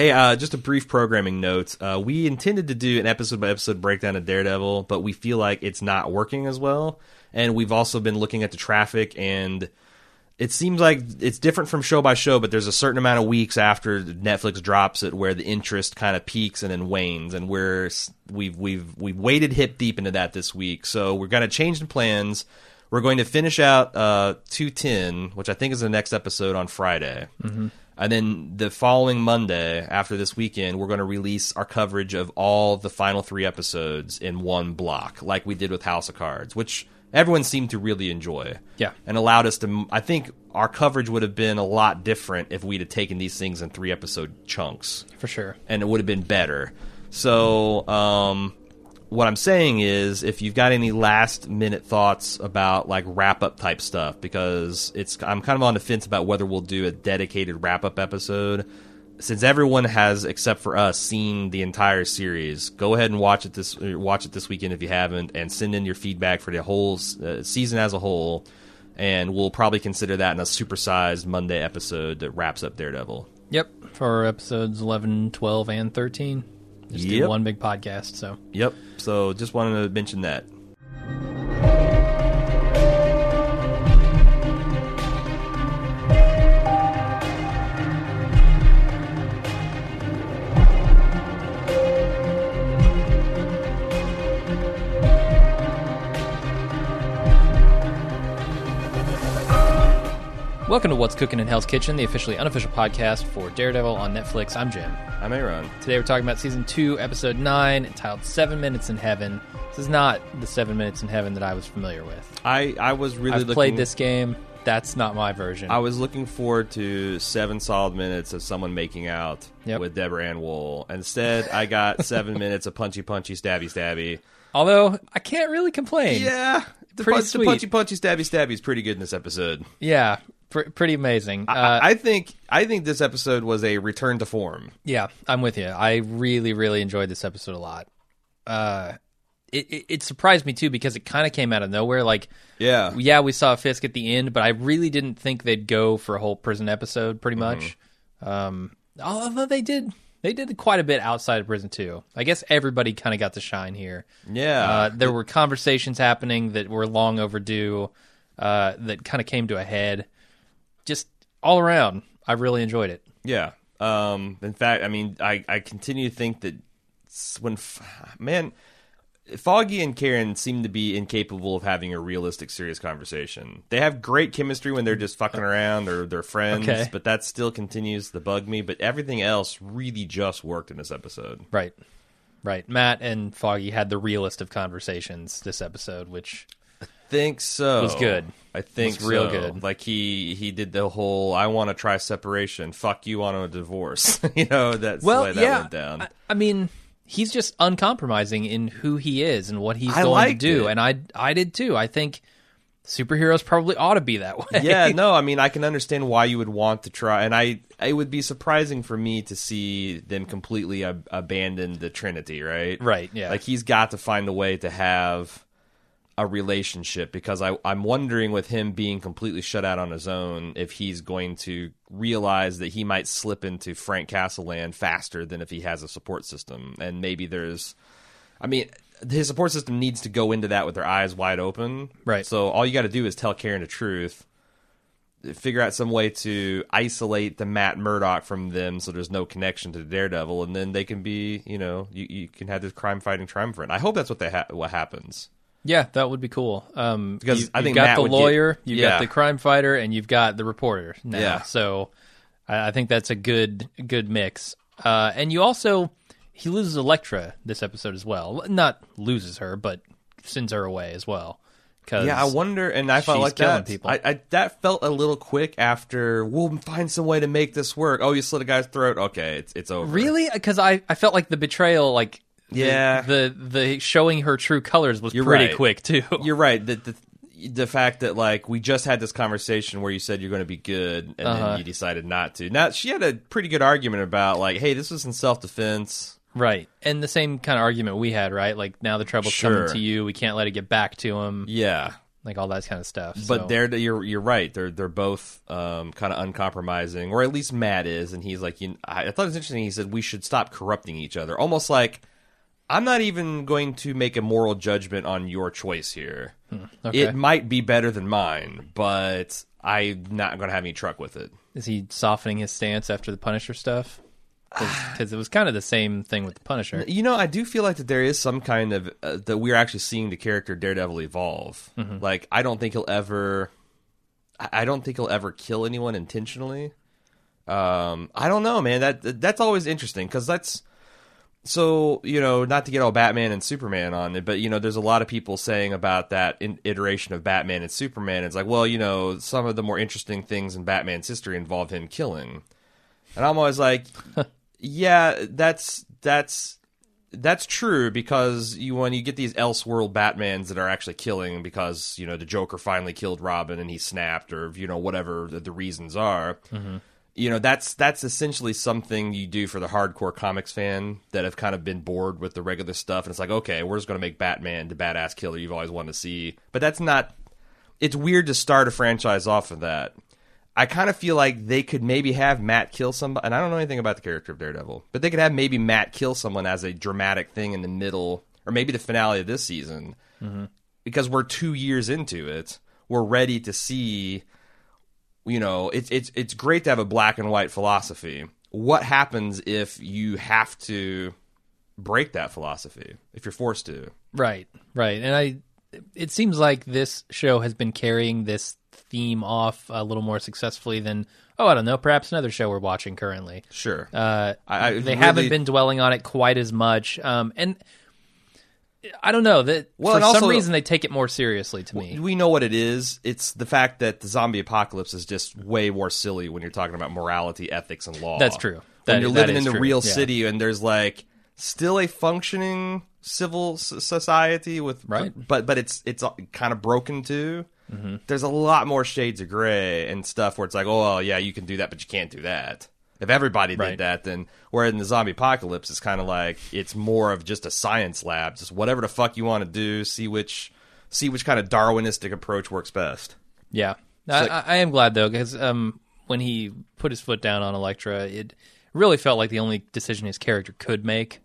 Hey, uh, just a brief programming note. Uh, we intended to do an episode by episode breakdown of Daredevil, but we feel like it's not working as well. And we've also been looking at the traffic, and it seems like it's different from show by show, but there's a certain amount of weeks after Netflix drops it where the interest kind of peaks and then wanes, and we're we've we've we've waded hip deep into that this week. So we're going to change the plans. We're going to finish out uh, 210, which I think is the next episode on Friday. Mm-hmm. And then the following Monday, after this weekend, we're going to release our coverage of all the final three episodes in one block, like we did with House of Cards, which everyone seemed to really enjoy. Yeah. And allowed us to, I think our coverage would have been a lot different if we'd have taken these things in three episode chunks. For sure. And it would have been better. So, um, what I'm saying is, if you've got any last minute thoughts about like wrap up type stuff, because it's I'm kind of on the fence about whether we'll do a dedicated wrap up episode. Since everyone has, except for us, seen the entire series, go ahead and watch it this watch it this weekend if you haven't, and send in your feedback for the whole uh, season as a whole, and we'll probably consider that in a supersized Monday episode that wraps up Daredevil. Yep, for episodes 11, 12, and 13. Just Yep. do one big podcast, so. Yep. So just wanted to mention that. Welcome to What's Cooking in Hell's Kitchen, the officially unofficial podcast for Daredevil on Netflix. I'm Jim. I'm Aaron. Today we're talking about season two, episode nine, entitled Seven Minutes in Heaven. This is not the Seven Minutes in Heaven that I was familiar with. I I was really I've looking, played this game. That's not my version. I was looking forward to seven solid minutes of someone making out Yep. with Deborah Ann Woll. Instead, I got seven minutes of punchy, punchy, stabby, stabby. Although I can't really complain. Yeah, the, Pretty punch, the sweet. punchy, punchy, stabby, stabby is pretty good in this episode. Yeah, pr- pretty amazing. I- Uh, I think I think this episode was a return to form. yeah, I'm with you. I really, really enjoyed this episode a lot. Uh, it, it, it surprised me too because it kind of came out of nowhere. Like, Yeah, yeah, we saw Fisk at the end, but I really didn't think they'd go for a whole prison episode. Pretty much. Um, although they did, they did quite a bit outside of prison too. I guess everybody kind of got to shine here. yeah. Uh, there were conversations happening that were long overdue, uh, that kind of came to a head. Just all around, I really enjoyed it. Yeah. Um, in fact, I mean, I, I continue to think that when, man, Foggy and Karen seem to be incapable of having a realistic, serious conversation. They have great chemistry when they're just fucking around or they're friends, Okay. but that still continues to bug me. But everything else really just worked in this episode. Right. Right. Matt and Foggy had the realest of conversations this episode, which Think so. Was good. I think real so. good. Like he he did the whole "I want to try separation." Fuck you on a divorce. you know that's well, the way that yeah. went down. I, I mean, he's just uncompromising in who he is and what he's I going to liked do, it. and I I did too. I think superheroes probably ought to be that way. yeah, no, I mean, I can understand why you would want to try, and I, it would be surprising for me to see them completely ab- abandon the Trinity, right? Right, yeah. Like he's got to find a way to have a relationship because I, I'm wondering with him being completely shut out on his own if he's going to realize that he might slip into Frank Castle land faster than if he has a support system, and maybe there's, I mean. His support system needs to go into that with their eyes wide open. Right. So all you got to do is tell Karen the truth figure out some way to isolate the Matt Murdock from them so there's no connection to the Daredevil and then they can be, you know, you, you can have this crime fighting triumvirate. I hope that's what they ha- what happens. Yeah, that would be cool. Um, Because you, I you've think got Matt the would get- lawyer, you've Yeah. got the crime fighter, and you've got the reporter. Now. Yeah. So I, I think that's a good good mix. Uh, and you also he loses Elektra this episode as well. Not loses her, but sends her away as well. Cause Yeah, I wonder and I felt like that people. I, I that felt a little quick after we'll find some way to make this work. Oh, you slit a guy's throat. Okay, it's it's over. really because I, I felt like the betrayal like Yeah. the the showing her true colors was You're pretty right. quick too. You're right. The, the the fact that like we just had this conversation where you said you're going to be good and Uh-huh. then you decided not to. Now she had a pretty good argument about like, hey, this was in self defense. Right. And the same kind of argument we had, right? Like now the trouble's Sure. coming to you. We can't let it get back to him. Yeah. like all that kind of stuff. But so. they're you're you're right. They're they're both um, kind of uncompromising, or at least Matt is, and he's like, you, I, I thought it was interesting. He said we should stop corrupting each other, almost like I'm not even going to make a moral judgment on your choice here. Hmm, okay. It might be better than mine, but I'm not going to have any truck with it. Is he softening his stance after the Punisher stuff? Because it was kind of the same thing with the Punisher. You know, I do feel like that there is some kind of uh, that we're actually seeing the character Daredevil evolve. Like, I don't think he'll ever, I I don't think he'll ever kill anyone intentionally. Um, I don't know, man. That that's always interesting because that's so you know not to get all Batman and Superman on it, but you know there's a lot of people saying about that iteration of Batman and Superman. It's like, well, you know, some of the more interesting things in Batman's history involve him killing, and I'm always like, yeah, that's that's that's true because you when you get these elseworld Batmans that are actually killing because you know the Joker finally killed Robin and he snapped or you know whatever the, the reasons are. Mm-hmm. You know that's that's essentially something you do for the hardcore comics fan that have kind of been bored with the regular stuff and it's like okay we're just going to make Batman the badass killer you've always wanted to see, but that's not. It's weird to start a franchise off of that. I kind of feel like they could maybe have Matt kill somebody, and I don't know anything about the character of Daredevil, but they could have maybe Matt kill someone as a dramatic thing in the middle, or maybe the finale of this season, mm-hmm. because we're two years into it. We're ready to see. You know, it's it's it's great to have a black and white philosophy. What happens if you have to break that philosophy? If you're forced to? Right, right. And I, it seems like this show has been carrying this theme off a little more successfully than, oh, I don't know, perhaps another show we're watching currently. Sure. Uh, I- I they really- haven't been dwelling on it quite as much. Um, and I don't know that Well, for also- some reason they take it more seriously to me. we know what it is. It's the fact that the zombie apocalypse is just way more silly when you're talking about morality, ethics, and law. That's true. when That- you're living in the true. real Yeah. city and there's like still a functioning civil society with Right. but but it's it's kind of broken too. Mm-hmm. There's a lot more shades of gray and stuff where it's like, oh well, yeah, you can do that, but you can't do that. If everybody did Right. that, then where in the zombie apocalypse, it's kind of like it's more of just a science lab, just whatever the fuck you want to do, see which see which kind of Darwinistic approach works best. Yeah, I, I I am glad though because um, when he put his foot down on Elektra, it really felt like the only decision his character could make.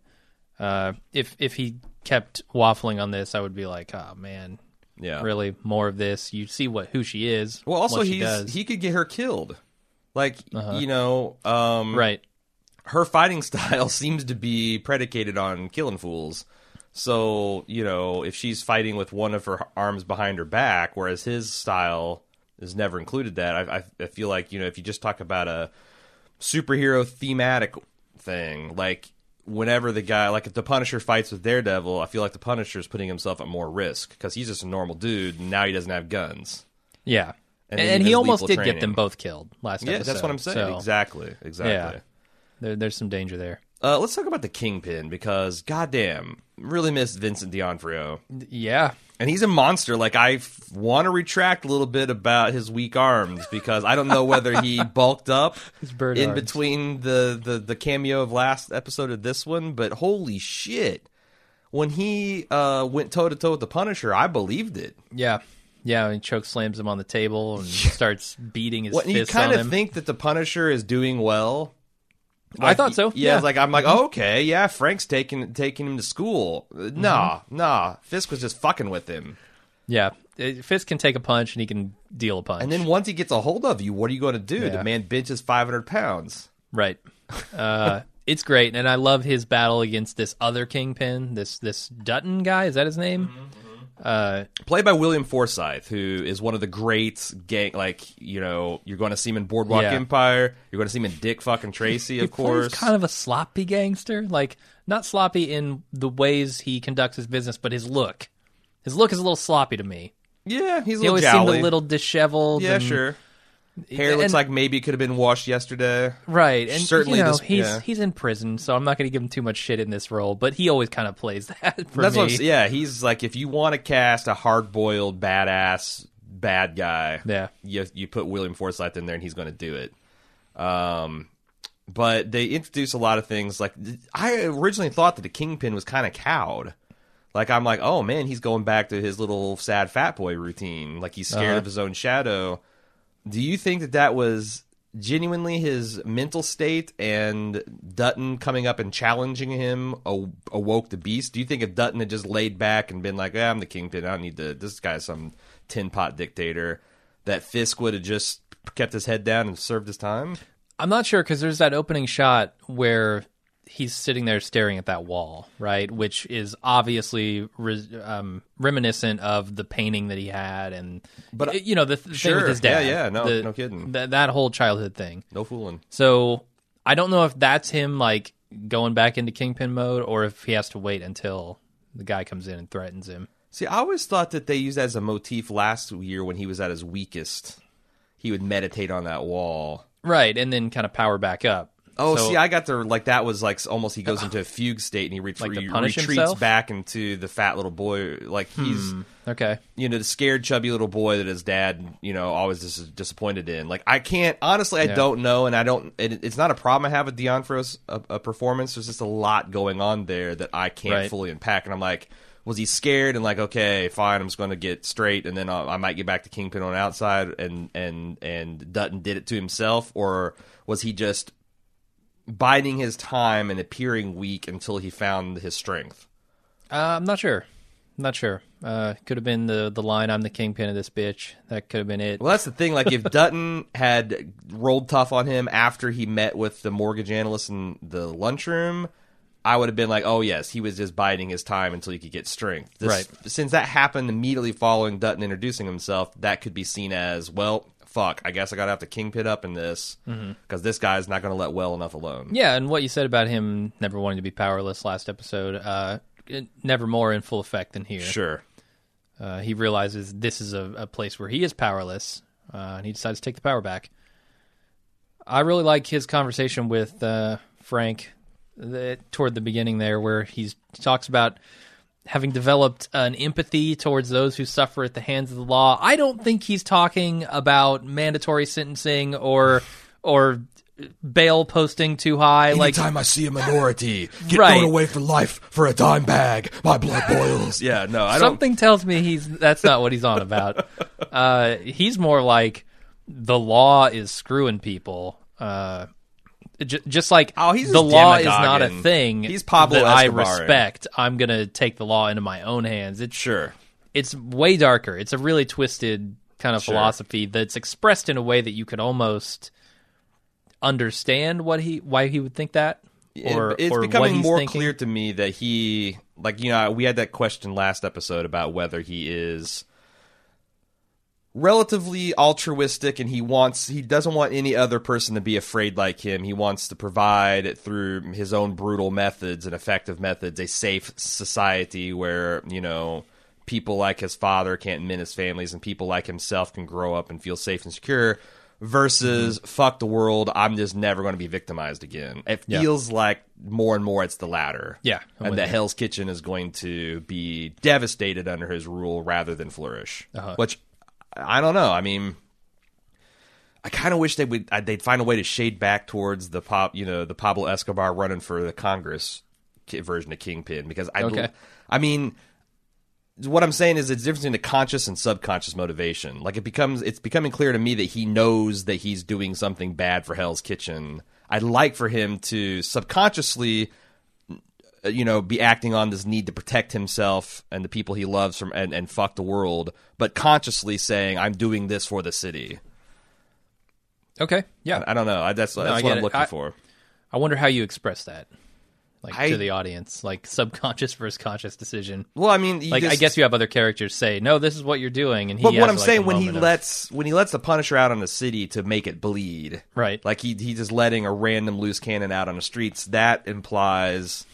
Uh, if if he kept waffling on this, I would be like, oh man, Yeah, really more of this. You see what who she is. Well, also what she he's he could get her killed. Like you know, um, right. her fighting style seems to be predicated on killing fools. So you know, if she's fighting with one of her arms behind her back, whereas his style has never included that, I, I, I feel like you know, if you just talk about a superhero thematic thing, like whenever the guy, like if the Punisher fights with Daredevil, I feel like the Punisher is putting himself at more risk because he's just a normal dude, and now he doesn't have guns. Yeah, And and, and he almost did get them both killed last Yeah, episode. that's what I'm saying. So, exactly, exactly. Yeah. There, there's some danger there. Uh, let's talk about the Kingpin because, goddamn, really missed Vincent D'Onofrio, Yeah, and he's a monster. Like I f- want to retract a little bit about his weak arms because I don't know whether he bulked up in arms. between the, the the cameo of last episode of this one, but holy shit. When he uh, went toe to toe with the Punisher, I believed it. yeah, yeah. And he choke slams him on the table and starts beating his What, you kind of think that the Punisher is doing well. I thought so. Yeah, Yeah. like I'm like, oh, okay, yeah, Frank's taking taking him to school. Uh, Mm-hmm. Nah, nah, Fisk was just fucking with him. Yeah, Uh, Fisk can take a punch and he can deal a punch. And then once he gets a hold of you, what are you going to do? Yeah. The man benches 500 pounds. right, uh, it's great, and I love his battle against this other kingpin, this this Dutton guy. Is that his name? Uh, Played by William Forsythe, who is one of the great gang. Like you know, you're going to see him in Boardwalk Yeah. Empire. You're going to see him in Dick fucking Tracy, of course. kind of a sloppy gangster, like not sloppy in the ways he conducts his business, but his look. His look is a little sloppy to me. yeah, he's a He little always seemed a little disheveled. yeah, sure. Hair and- looks like maybe it could have been washed yesterday. Right, and Certainly you know, this- he's yeah. he's in prison, so I'm not going to give him too much shit in this role. But he always kind of plays that for That's me. what I'm. Yeah, he's like if you want to cast a hard boiled badass bad guy, Yeah. you you put William Forsythe in there and he's going to do it. Um, but they introduce a lot of things. Like I originally thought that the Kingpin was kind of cowed. Like I'm like, oh man, he's going back to his little sad fat boy routine. Like he's scared Uh-huh. of his own shadow. Do you think that that was genuinely his mental state and Dutton coming up and challenging him awoke the beast? Do you think if Dutton had just laid back and been like, eh, I'm the kingpin, I don't need to, this guy's some tin pot dictator, that Fisk would have just kept his head down and served his time? I'm not sure because there's that opening shot where he's sitting there staring at that wall, right? Which is obviously re- um, reminiscent of the painting that he had, and But- you know the th- thing with his Yeah, dad. yeah. No- The- no kidding. th- that whole childhood thing. No fooling. So I don't know if that's him like going back into Kingpin mode, or if he has to wait until the guy comes in and threatens him. See, I always thought that they used that as a motif last year when he was at his weakest. He would meditate on that wall. Right, and then kind of power back up. Oh, So- see, I got to like that was like almost he goes into a fugue state and he ret- Like he retreats himself? back into the fat little boy. Like he's hmm, Okay. you know the scared chubby little boy that his dad you know always dis- disappointed in. Like I can't honestly, I Yeah. don't know, and I don't. It, it's not a problem I have with D'Onofrio's a, a performance. There's just a lot going on there that I can't Right. fully unpack, and I'm like. Was he scared and like okay fine I'm just going to get straight and then I'll, I might get back to Kingpin on the outside and and and Dutton did it to himself or was he just biding his time and appearing weak until he found his strength. Uh, I'm not sure. I'm not sure. Uh, could have been the the line "I'm the kingpin of this bitch." That could have been it. Well, that's the thing. Like, if Dutton had rolled tough on him after he met with the mortgage analyst in the lunchroom, I would have been like, "Oh yes, he was just biding his time until he could get strength." This, Right. Since that happened immediately following Dutton introducing himself, that could be seen as well. Fuck, I guess I gotta have to kingpin up in this because this guy's not gonna let well enough alone. Yeah, and what you said about him never wanting to be powerless last episode, uh, never more in full effect than here. Sure. Uh, he realizes this is a, a place where he is powerless, uh, and he decides to take the power back. I really like his conversation with uh, Frank the, toward the beginning there, where he talks about having developed an empathy towards those who suffer at the hands of the law. I don't think he's talking about mandatory sentencing or or bail posting too high. Like Anytime I see a minority get Right. thrown away for life for a dime bag, my blood boils. Yeah. No, I don't. Something tells me he's that's not what he's on about. uh, he's more like the law is screwing people. Uh, j- just like Oh, he's the law is not a thing. He's Pablo that I respect. I'm gonna take the law into my own hands. It's Sure. it's way darker. It's a really twisted kind of Sure. philosophy that's expressed in a way that you could almost understand what he why he would think that. Or It- it's becoming more thinking. clear to me that he like you know we had that question last episode about whether he is relatively altruistic and he wants he doesn't want any other person to be afraid like him he wants to provide through his own brutal methods and effective methods a safe society where you know people like his father can't menace families and people like himself can grow up and feel safe and secure versus fuck the world i'm just never going to be victimized again it Yeah. feels like more and more it's the latter Yeah, I'm and that you. hell's kitchen is going to be devastated under his rule rather than flourish Uh-huh. which i don't know i mean I kind of wish they would uh, they'd find a way to shade back towards the pop you know the Pablo Escobar running for the Congress version of Kingpin because I Okay. I mean what I'm saying is it's different between the conscious and subconscious motivation. Like it becomes it's becoming clear to me that he knows that he's doing something bad for Hell's Kitchen. I'd like for him to subconsciously Uh, you know be acting on this need to protect himself and the people he loves from and, and fuck the world, but consciously saying I'm doing this for the city. Okay, yeah. I, I don't know. I, that's I that's get what I'm it. looking I- for. I wonder how you express that, like I- to the audience, like subconscious versus conscious decision. Well, I mean, Like I guess you have other characters say, "No, this is what you're doing," and he. But what I'm like, saying when he of- lets when he lets the Punisher out on the city to make it bleed, Right. Like he he's just letting a random loose cannon out on the streets. That implies,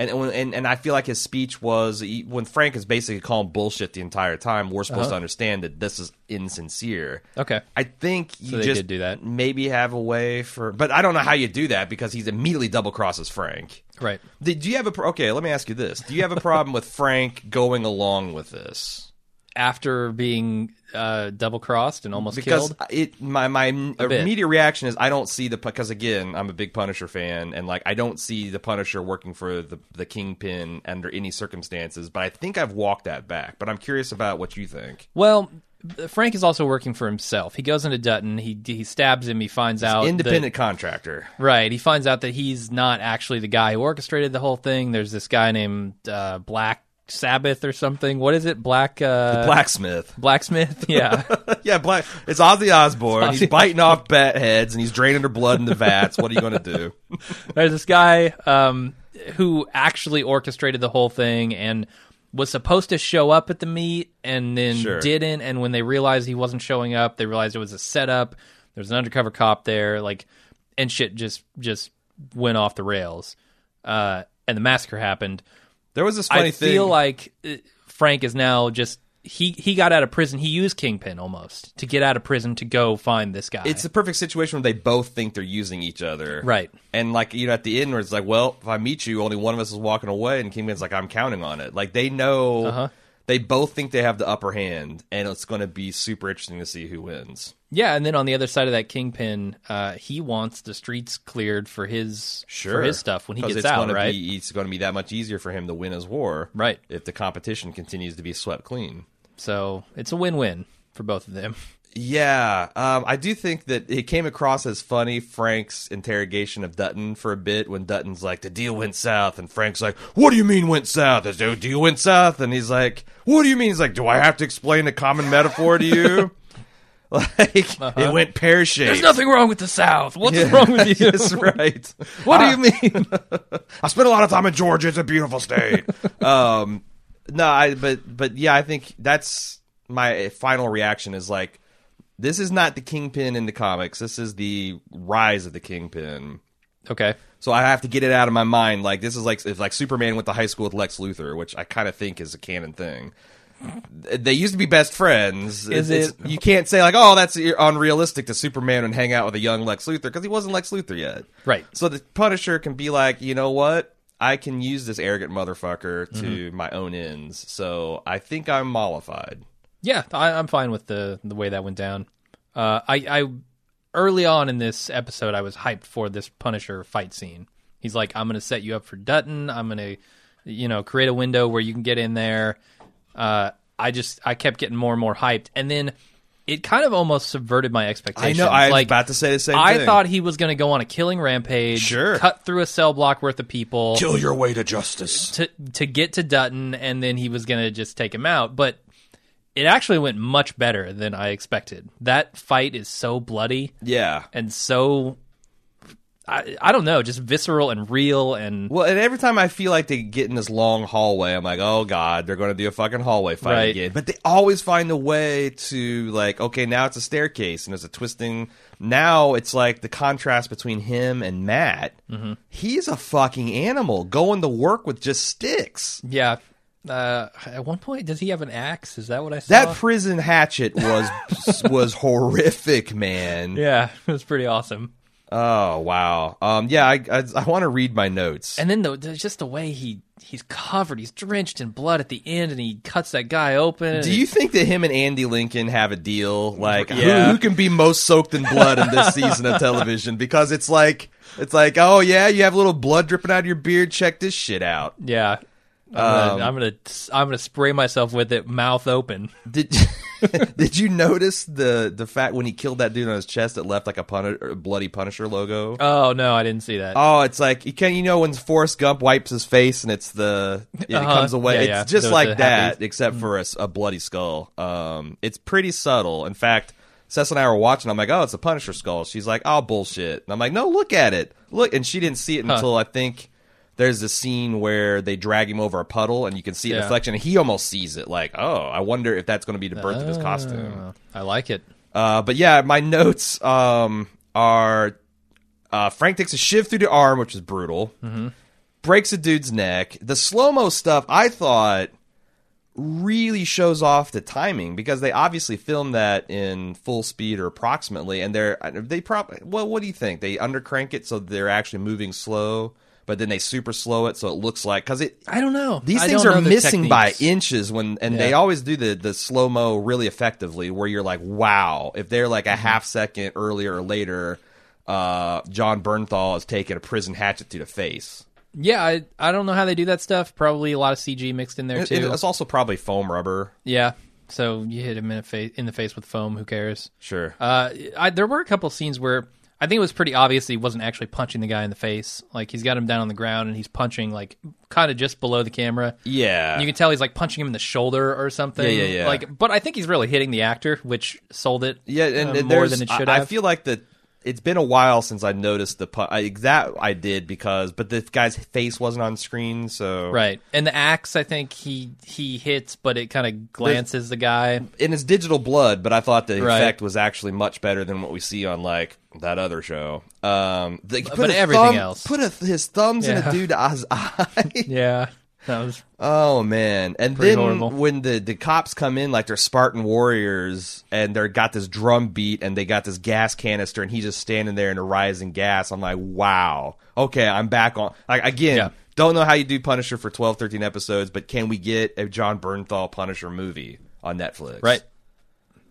and and and I feel like his speech was when Frank is basically calling bullshit the entire time. We're supposed Uh-huh. to understand that this is insincere. okay, I think you they just did do that. Maybe have a way for, but I don't know how you do that because he's immediately double crosses Frank. right. Do you have a okay? Let me ask you this: Do you have a problem with Frank going along with this? After being uh, double crossed and almost because killed. it my my immediate reaction is I don't see the because again I'm a big Punisher fan and like I don't see the Punisher working for the the Kingpin under any circumstances. But I think I've walked that back. But I'm curious about what you think. Well, Frank is also working for himself. He goes into Dutton. He he stabs him. He finds out that- Independent contractor. right. He finds out that he's not actually the guy who orchestrated the whole thing. There's this guy named uh, Black Sabbath or something. What is it? Black uh, Blacksmith. Blacksmith. Yeah. yeah, black. It's Ozzy Osbourne. He's Ozzy biting off bat heads and he's draining their blood into vats. What are you going to do? There's this guy um, who actually orchestrated the whole thing and was supposed to show up at the meet and then Sure. didn't. And when they realized he wasn't showing up, they realized it was a setup. There was an undercover cop there, like, and shit just just went off the rails. Uh, and the massacre happened. There was this funny I thing. feel like uh, Frank is now just he he got out of prison. He used Kingpin almost to get out of prison to go find this guy. it's the perfect situation where they both think they're using each other. Right. And like, you know, at the end where it's like, well, if I meet you, only one of us is walking away and Kingpin's like, I'm counting on it. Like they know Uh-huh. they both think they have the upper hand and it's gonna be super interesting to see who wins. Yeah, and then on the other side of that kingpin, uh, he wants the streets cleared for his for his stuff when he gets it's out, right? Be, it's gonna be that much easier for him to win his war. Right. If the competition continues to be swept clean. So it's a win-win for both of them. Yeah, um, I do think that it came across as funny Frank's interrogation of Dutton for a bit when Dutton's like, "The deal went south," and Frank's like, "What do you mean went south? The deal went south?" And he's like, "What do you mean?" He's like, "Do I have to explain a common metaphor to you?" like it went pear shaped. There's nothing wrong with the South. What's wrong with you? That's right. What do you mean? I spent a lot of time in Georgia. It's a beautiful state. um no i but but yeah i think that's my final reaction is like this is not the kingpin in the comics this is the rise of the kingpin okay. so i have to get it out of my mind like this is like if like superman went to high school with lex luthor which i kind of think is a canon thing they used to be best friends Is It's- it- you can't say like oh that's unrealistic to superman and hang out with a young lex luthor because he wasn't lex luthor yet Right. so the Punisher can be like, you know what? I can use this arrogant motherfucker to Mm-hmm. my own ends. So I think I'm mollified. Yeah, I, I'm fine with the the way that went down. Uh, I, I early on in this episode, I was hyped for this Punisher fight scene. He's like, "I'm going to set you up for Dutton. I'm going to, you know, create a window where you can get in there." Uh, I just I kept getting more and more hyped, and then it kind of almost subverted my expectations. I know was like, about to say the same I thing. thought he was going to go on a killing rampage, Sure. cut through a cell block worth of people, Kill your way to justice. to to get to Dutton, and then he was going to just take him out. But it actually went much better than I expected. That fight is so bloody Yeah. and so I I don't know, just visceral and real and Well, and every time I feel like they get in this long hallway, I'm like, oh god, they're going to do a fucking hallway fight Right. again. But they always find a way to like, okay, now it's a staircase and there's a twisting. Now it's like the contrast between him and Matt. Mm-hmm. He's a fucking animal going to work with just sticks. yeah. Uh, at one point, does he have an axe? Is that what I saw? That prison hatchet was was horrific, man. yeah, it was pretty awesome. Oh wow. Um. Yeah. I I, I want to read my notes. And then the, the, just the way he he's covered, he's drenched in blood at the end, and he cuts that guy open. Do you think that him and Andy Lincoln have a deal? Like, who- Yeah. who, can be most soaked in blood in this season of television? Because it's like, it's like, oh yeah, you have a little blood dripping out of your beard. Check this shit out. Yeah. I'm gonna, I'm gonna I'm gonna spray myself with it, mouth open. Did Did you notice the the fact when he killed that dude on his chest, it left like a puni- bloody Punisher logo? Oh no, I didn't see that. Oh, it's like you can you know when Forrest Gump wipes his face and it's the it Uh-huh. comes away. Yeah, it's yeah. just like that, happy- except for a bloody skull. Um, it's pretty subtle. In fact, Cess and I were watching. I'm like, oh, it's a Punisher skull. She's like, oh, bullshit. And I'm like, no, look at it. Look, and she didn't see it until I think. There's a scene where they drag him over a puddle, and you can see the Yeah. reflection, and he almost sees it. Like, oh, I wonder if that's going to be the birth of his costume. Oh, I like it. Uh, but yeah, my notes um, are uh, Frank takes a shiv through the arm, which is brutal. Breaks a dude's neck. The slow mo stuff I thought really shows off the timing because they obviously filmed that in full speed or approximately, and they're they probably well, what do you think? They undercrank it so they're actually moving slow. But then they super slow it so it looks like because it I don't know. these I things are missing by inches when and they always do the the slow mo really effectively where you're like wow if they're like a Mm-hmm. half second earlier or later uh Jon Bernthal is taking a prison hatchet to the face Yeah, I I don't know how they do that stuff. Probably a lot of CG mixed in there It- too. it's also probably foam rubber yeah. So you hit him in, a fa- in the face with foam. Who cares? sure Uh, I, there were a couple scenes where I think it was pretty obvious he wasn't actually punching the guy in the face. Like he's got him down on the ground and he's punching like kind of just below the camera. yeah You can tell he's like punching him in the shoulder or something. Yeah, yeah, yeah. Like, but I think he's really hitting the actor, which sold it. Yeah, and, uh, and more than it should I, have. I feel like that it's been a while since I noticed the pu- I, that I did because but the guy's face wasn't on screen, so right, and the axe, I think he he hits, but it kind of glances the guy. And it's digital blood, but I thought the Right. effect was actually much better than what we see on like that other show. Um, the, put but everything thumb- else. put a, his thumbs in Yeah. a dude's eye. Yeah, that was Oh man! And then horrible. when the the cops come in, like they're Spartan warriors, and they're got this drum beat, and they got this gas canister, and he's just standing there in the rising gas. I'm like, wow, okay, I'm back on. Like again, Yeah. don't know how you do Punisher for 12, 13 episodes, but can we get a Jon Bernthal Punisher movie on Netflix? right.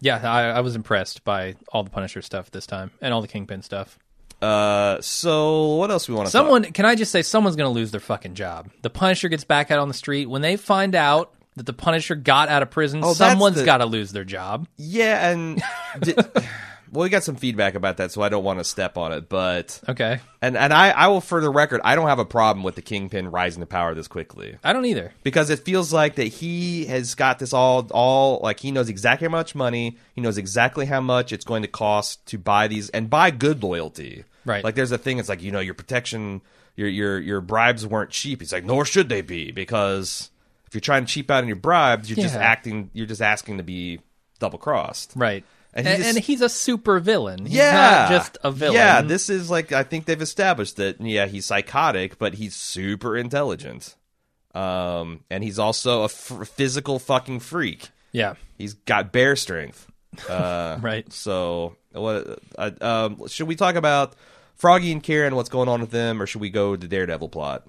Yeah, I, I was impressed by all the Punisher stuff this time and all the Kingpin stuff. Uh, so what else we want to? Someone, can I just say, someone's going to lose their fucking job. The Punisher gets back out on the street when they find out that the Punisher got out of prison. Oh, someone's the- got to lose their job. Yeah, and well, we got some feedback about that, so I don't want to step on it, but. Okay, And and I, I will for the record, I don't have a problem with the Kingpin rising to power this quickly. I don't either. Because it feels like that he has got this all all like he knows exactly how much money, he knows exactly how much it's going to cost to buy these and buy good loyalty. Right. Like there's a thing it's like, you know, your protection your your your bribes weren't cheap. He's like, nor should they be, because if you're trying to cheap out on your bribes, you're just acting you're just asking to be double crossed. Right. And And, and, he's a super villain. He's yeah, not just a villain. Yeah, this is like I think they've established that. Yeah, he's psychotic, but he's super intelligent. Um, and he's also a f- physical fucking freak. yeah, He's got bear strength. Uh, right. So, what? Uh, um, should we talk about Froggy and Karen? What's going on with them, or should we go to Daredevil plot?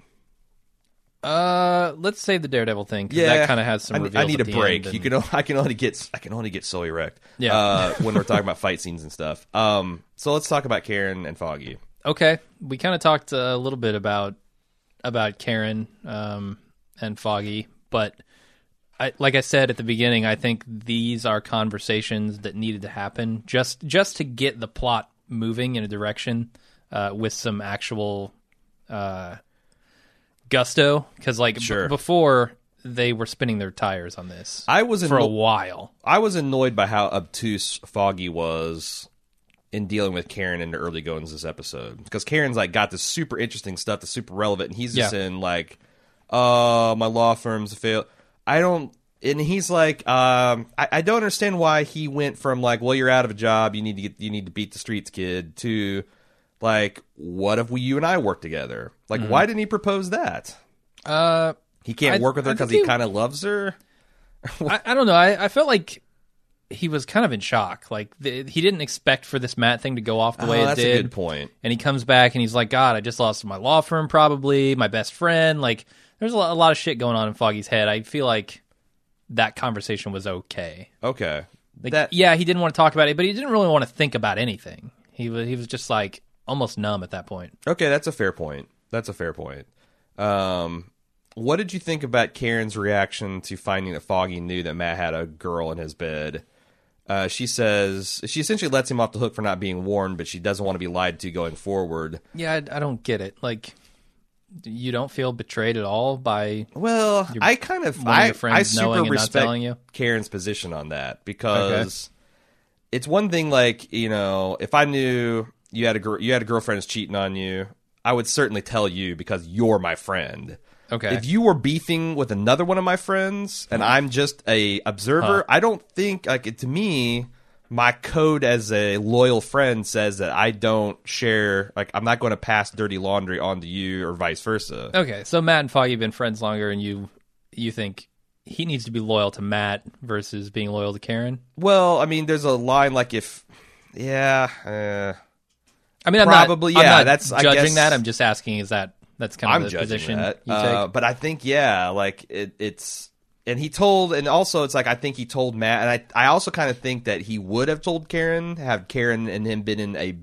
Uh, let's save the Daredevil thing because that kind of has some. I, reveals I need at a the break. end You and- can. o- I can only get. I can only get so erect. Yeah. Uh, when we're talking about fight scenes and stuff. Um. So let's talk about Karen and Foggy. Okay, we kind of talked a little bit about about Karen um, and Foggy, but I, like I said at the beginning, I think these are conversations that needed to happen just just to get the plot moving in a direction uh, with some actual uh, gusto. Because like b- before, they were spinning their tires on this I was for a anno- while. I was annoyed by how obtuse Foggy was in dealing with Karen in the early goings this episode because Karen's like got this super interesting stuff that's super relevant, and he's just Yeah. in like, "Uh, my law firm's a fail." I don't, and he's like, um, I, I don't understand why he went from like, "Well, you're out of a job, you need to get, you need to beat the streets, kid," to like, "What if we, you and I work together?" Like, why didn't he propose that? Uh, He can't I- work with her because he he- kind of loves her. I, I don't know. I, I felt like he was kind of in shock. Like the, he didn't expect for this Matt thing to go off the way oh, it that's did. a good point. And he comes back and he's like, "God, I just lost my law firm, probably my best friend." Like, there's a lot, a lot of shit going on in Foggy's head. I feel like that conversation was okay. Okay, Like, that yeah, he didn't want to talk about it, but he didn't really want to think about anything. He was he was just like almost numb at that point. Okay, that's a fair point. That's a fair point. Um, what did you think about Karen's reaction to finding that Foggy knew that Matt had a girl in his bed? Uh, she says she essentially lets him off the hook for not being warned, but she doesn't want to be lied to going forward. Yeah, I, I don't get it. Like, you don't feel betrayed at all by Well, I kind of I, your I super knowing and not respect telling you? Karen's position on that because it's one thing like you know if I knew you had a gr- you had a girlfriend who's cheating on you, I would certainly tell you because you're my friend. okay. If you were beefing with another one of my friends and I'm just a observer, I don't think like it, to me my code as a loyal friend says that I don't share like I'm not going to pass dirty laundry on to you or vice versa. Okay, so Matt and Foggy have been friends longer, and you you think he needs to be loyal to Matt versus being loyal to Karen? Well, I mean there's a line like if yeah, uh, I mean, I'm Probably, not, yeah, not that's- judging guess- that. I'm just asking: is that That's kind of I'm the position that. you Uh, take. but I think yeah, like it, it's and he told and also it's like I think he told Matt and I I also kind of think that he would have told Karen have Karen and him been in a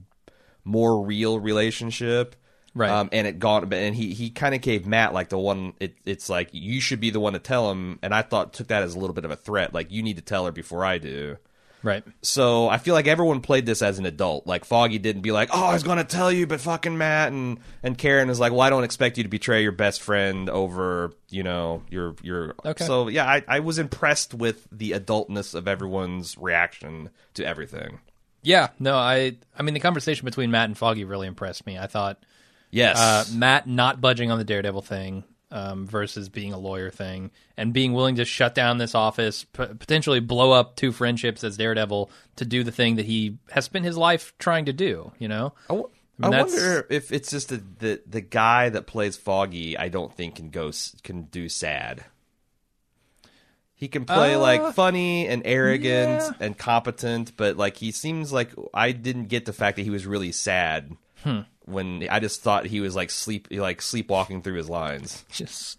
more real relationship. Right. Um, and it gone, and he, he kind of gave Matt like the one. It, it's like you should be the one to tell him, and I thought took that as a little bit of a threat. Like you need to tell her before I do. Right. So I feel like everyone played this as an adult. Like Foggy didn't be like, "Oh, I was going to tell you, but fucking Matt," and and Karen is like, "Well, I don't expect you to betray your best friend over, you know, your your." Okay. So yeah, I, I was impressed with the adultness of everyone's reaction to everything. Yeah. No, I. I mean, the conversation between Matt and Foggy really impressed me. I thought Yes. uh, Matt not budging on the Daredevil thing um, versus being a lawyer thing, and being willing to shut down this office, p- potentially blow up two friendships as Daredevil to do the thing that he has spent his life trying to do. You know. I, w- I mean, I wonder if it's just the, the the guy that plays Foggy. I don't think can go can do sad. He can play Uh, like funny and arrogant yeah. and competent, but like he seems like I didn't get the fact that he was really sad Hmm. when I just thought he was like sleep like sleepwalking through his lines. Just,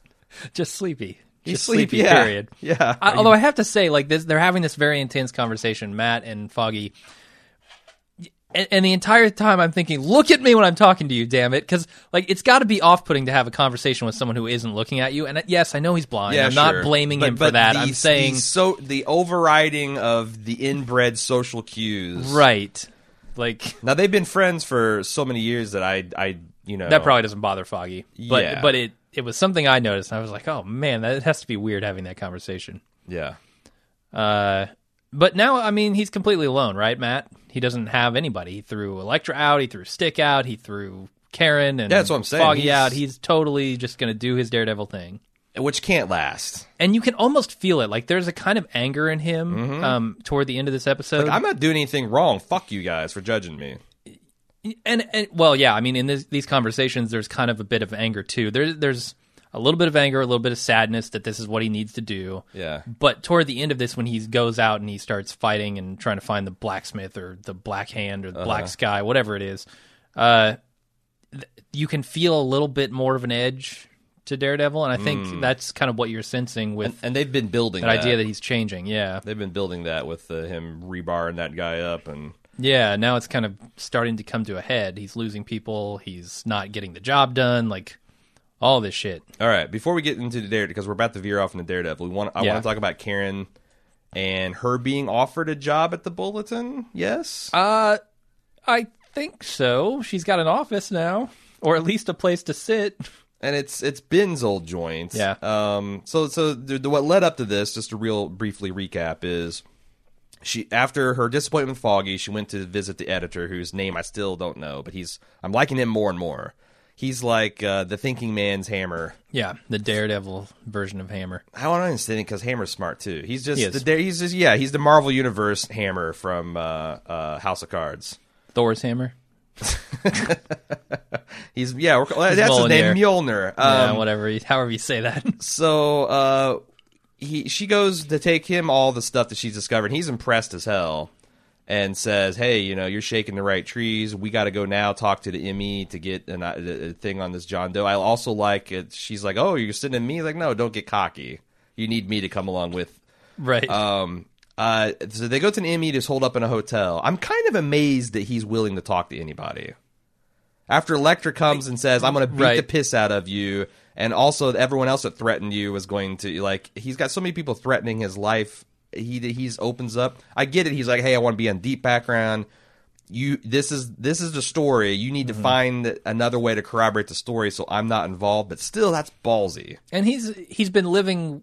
just sleepy. He's Just sleep- sleepy. yeah. Period. Yeah. I, although I have to say, like this, they're having this very intense conversation, Matt and Foggy. And, and the entire time, I'm thinking, "Look at me when I'm talking to you, damn it!" Because like it's got to be off-putting to have a conversation with someone who isn't looking at you. And uh, yes, I know he's blind. Yeah, I'm sure. not blaming But- him for that. the- I'm saying the so the overriding of the inbred social cues. right. Like Now they've been friends for so many years that I I you know that probably doesn't bother Foggy, but Yeah. but it it was something I noticed. And I was like, "Oh man, that has to be weird having that conversation." yeah. Uh, but now, I mean, he's completely alone, right, Matt? He doesn't have anybody. He threw Elektra out. He threw Stick out. He threw Karen and Yeah, that's what I'm saying. Foggy He's- out. He's totally just going to do his Daredevil thing. Which can't last. And you can almost feel it. Like there's a kind of anger in him um, toward the end of this episode. Mm-hmm. I'm not doing anything wrong. Fuck you guys for judging me. and, and well, yeah, I mean, in this, these conversations, there's kind of a bit of anger too. There's there's a little bit of anger, a little bit of sadness that this is what he needs to do. Yeah. But toward the end of this, when he goes out and he starts fighting and trying to find the blacksmith or the black hand or the black sky, whatever it is, uh, th- you can feel a little bit more of an edge to Daredevil, and I think that's kind of what you're sensing with And they've been building that, that, idea that he's changing. Yeah, they've been building that with uh, him rebarring that guy up and yeah. Now it's kind of starting to come to a head. He's losing people. He's not getting the job done. Like all this shit. All right, before we get into the Daredevil, because we're about to veer off into Daredevil, we want I Yeah. want to talk about Karen and her being offered a job at the Bulletin. Yes, Uh, I think so. She's got an office now, or at least a place to sit. And it's it's Ben's old joint. Yeah. Um. So so the, the, what led up to this, just to real briefly recap, is she after her disappointment with Foggy, she went to visit the editor, whose name I still don't know, but he's I'm liking him more and more. He's like uh, the thinking man's Hammer. Yeah, the Daredevil version of Hammer. I don't understand because Hammer's smart too. He's just He the he's just yeah he's the Marvel Universe Hammer from uh, uh, House of Cards. Thor's Hammer. He's yeah we're, that's his name Mjolnir. yeah, Um, whatever. you- However you say that. So uh he she goes to take him all the stuff that she's discovered. He's impressed as hell and says, "Hey, you know, you're shaking the right trees. We got to go now talk to the ME to get an, a, a thing on this John Doe." I also like it. She's like, "Oh, you're sending me?" He's like, "No, don't get cocky. You need me to come along with." right. Um uh so they go to an ME to hold up in a hotel. I'm kind of amazed that he's willing to talk to anybody. After Elektra comes and says, "I'm going to beat Right. the piss out of you," and also everyone else that threatened you was going to like. He's got so many people threatening his life. He he's opens up. I get it. He's like, "Hey, I want to be on deep background." You this is this is the story. You need to find another way to corroborate the story, so I'm not involved. But still, that's ballsy. and he's he's been living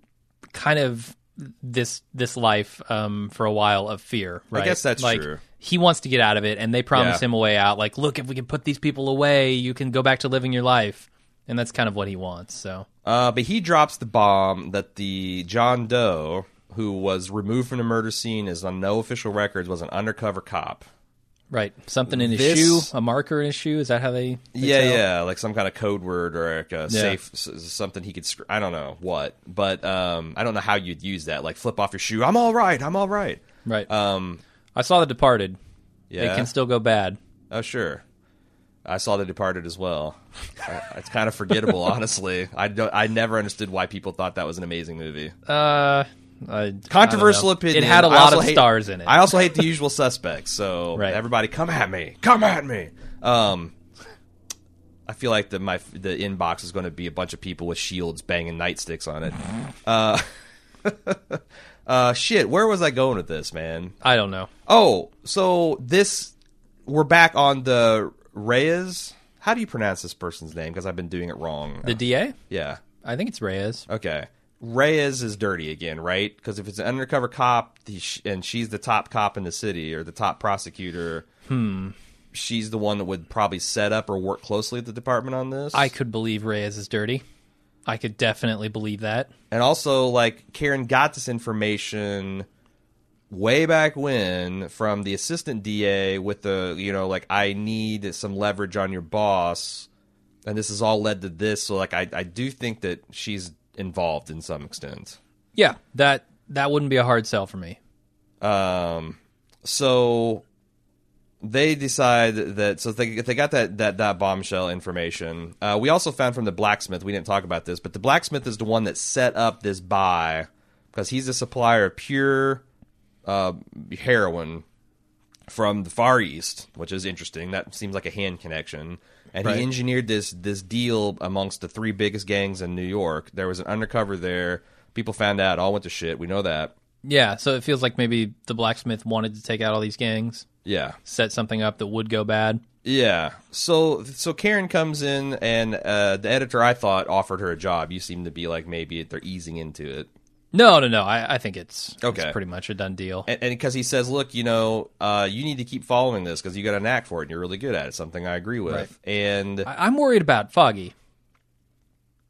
kind of this this life um, for a while of fear. Right. I guess that's like, true. He wants to get out of it, and they promise Yeah. him a way out. Like, look, if we can put these people away, you can go back to living your life, and that's kind of what he wants. So Uh, but he drops the bomb that the John Doe, who was removed from the murder scene, is on no official records, was an undercover cop. Right, something in his This- shoe, a marker in his shoe. Is that how they? they yeah, tell? yeah, like some kind of code word or like a safe something he could. I don't know what, but um, I don't know how you'd use that. Like flip off your shoe. I'm all right. I'm all right. Right. Um, I saw The Departed. yeah. It can still go bad. oh, sure. I saw The Departed as well. It's kind of forgettable, honestly. I don't. I never understood why people thought that was an amazing movie. Uh, I, Controversial I opinion. It had a lot of hate- stars in it. I also hate the usual suspects. So Right. everybody, come at me, come at me. Um, I feel like the my the inbox is going to be a bunch of people with shields banging nightsticks on it. Uh, uh, shit. Where was I going with this, man? I don't know. Oh, so this we're back on the Reyes. How do you pronounce this person's name? Because I've been doing it wrong. The DA? yeah. I think it's Reyes. Okay. Reyes is dirty again, right? Because if it's an undercover cop and she's the top cop in the city or the top prosecutor, hmm. she's the one that would probably set up or work closely with the department on this. I could believe Reyes is dirty. I could definitely believe that. and also, like, Karen got this information way back when from the assistant DA with the, you know, like, I need some leverage on your boss. And this has all led to this. So, like, I, I do think that she's involved in some extent. Yeah, that that wouldn't be a hard sell for me. Um, so they decide that so if they if they got that that that bombshell information. Uh, we also found from the blacksmith. We didn't talk about this, but the blacksmith is the one that set up this buy because he's a supplier of pure uh, heroin from the Far East, which is interesting. That seems like a hand connection. And Right. he engineered this this deal amongst the three biggest gangs in New York. There was an undercover there. People found out, all went to shit. We know that. Yeah, so it feels like maybe the blacksmith wanted to take out all these gangs, Yeah. set something up that would go bad. Yeah. So so Karen comes in and uh, the editor I thought offered her a job. You seem to be like maybe they're easing into it. No, no, no. I, I think it's Okay. it's pretty much a done deal. And because he says, "Look, you know, uh, you need to keep following this because you got a knack for it and you're really good at it." Something I agree with. Right. And I, I'm worried about Foggy.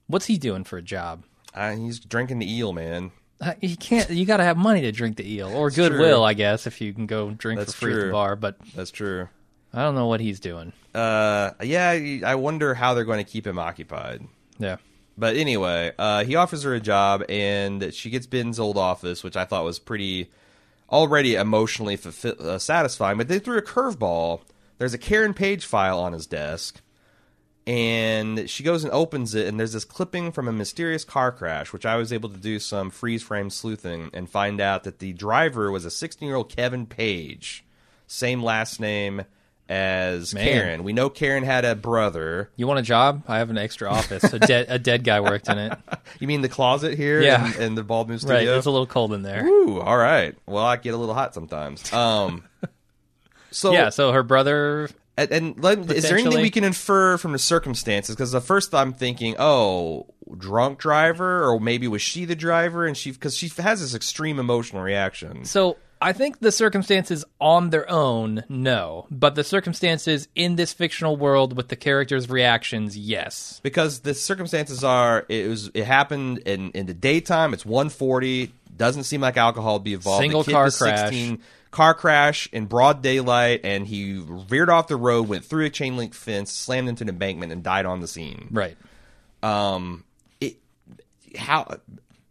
What's he doing for a job? uh, he's drinking the eel, man. Uh, You can't. You got to have money to drink the eel, or goodwill, I guess, if you can go drink That's for free at the bar. But That's true. I don't know what he's doing. Uh, yeah, I wonder how they're going to keep him occupied. Yeah, But anyway, uh, he offers her a job, and she gets Ben's old office, which I thought was pretty already emotionally uh, satisfying. But they threw a curveball. There's a Karen Page file on his desk, and she goes and opens it, and there's this clipping from a mysterious car crash, which I was able to do some freeze frame sleuthing and find out that the driver was a 16 year old Kevin Page, same last name as Man. Karen. We know Karen had a brother. you want a job? I have an extra office. A dead a dead guy worked in it. You mean the closet here? Yeah. in, the Bald Right, Studio. it's a little cold in there. Ooh, all right. Well, I get a little hot sometimes. Um, so Yeah, so her brother. and, and let, is there anything we can infer from the circumstances? Because the first I'm thinking, oh, drunk driver, or maybe was she the driver? And she because she has this extreme emotional reaction. So I think the circumstances on their own, no, but the circumstances in this fictional world with the characters' reactions, yes. Because the circumstances are, it was it happened in in the daytime. It's 140. Doesn't seem like alcohol would be involved. Single car crash. car crash in broad daylight, and he veered off the road, went through a chain link fence, slammed into an embankment, and died on the scene. Right. Um, it how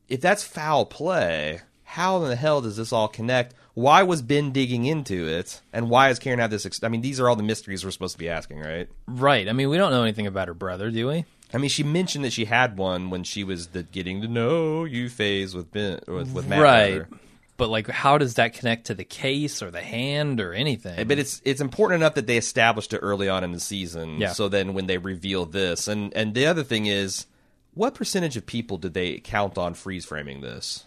if that's foul play? How in the hell does this all connect? Why was Ben digging into it, and why is Karen had this? Ex- I mean, these are all the mysteries we're supposed to be asking, right? Right. I mean, we don't know anything about her brother, do we? I mean, she mentioned that she had one when she was the getting to know you phase with Ben with, with Matt. right. rather. But like how does that connect to the case or the hand or anything? But it's it's important enough that they established it early on in the season. Yeah. So then when they reveal this, and and the other thing is, what percentage of people did they count on freeze framing this?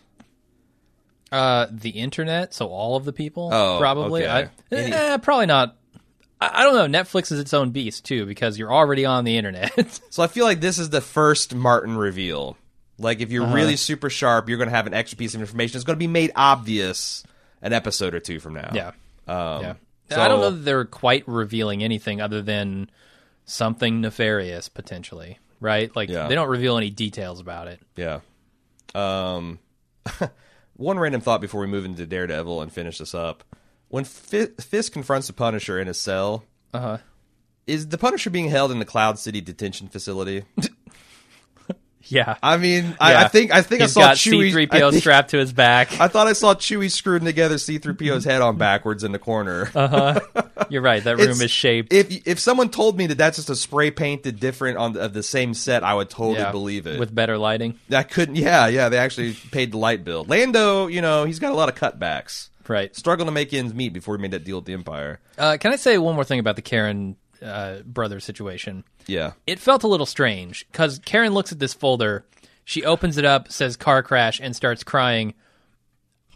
Uh the internet, so all of the people Oh, probably. okay. I, eh, probably not. I, I don't know. Netflix is its own beast too because you're already on the internet. So I feel like this is the first Martin reveal. Like if you're Uh-huh. really super sharp, you're going to have an extra piece of information. It's going to be made obvious an episode or two from now. yeah. Um, Yeah. so- I don't know that they're quite revealing anything other than something nefarious potentially, right? Like Yeah. they don't reveal any details about it. Yeah. Um, one random thought before we move into Daredevil and finish this up. When Fi- Fisk confronts the Punisher in his cell, Uh huh. is the Punisher being held in the Cloud City detention facility? Yeah. I mean, I, Yeah. I think I think He's I saw got Chewie. I, C3PO think- strapped to his back. I thought I saw Chewie screwing together C-3PO's head on backwards in the corner. Uh huh. You're right. That room is shaped. if if someone told me that that's just a spray painted different on the, of the same set, I would totally yeah, believe it. with better lighting. I couldn't. Yeah, yeah. They actually paid the light bill. Lando, you know, he's got a lot of cutbacks. Right. Struggling to make ends meet before he made that deal with the Empire. Uh, can I say one more thing about the Karen uh, brother situation? Yeah. It felt a little strange because Karen looks at this folder, she opens it up, says car crash, and starts crying.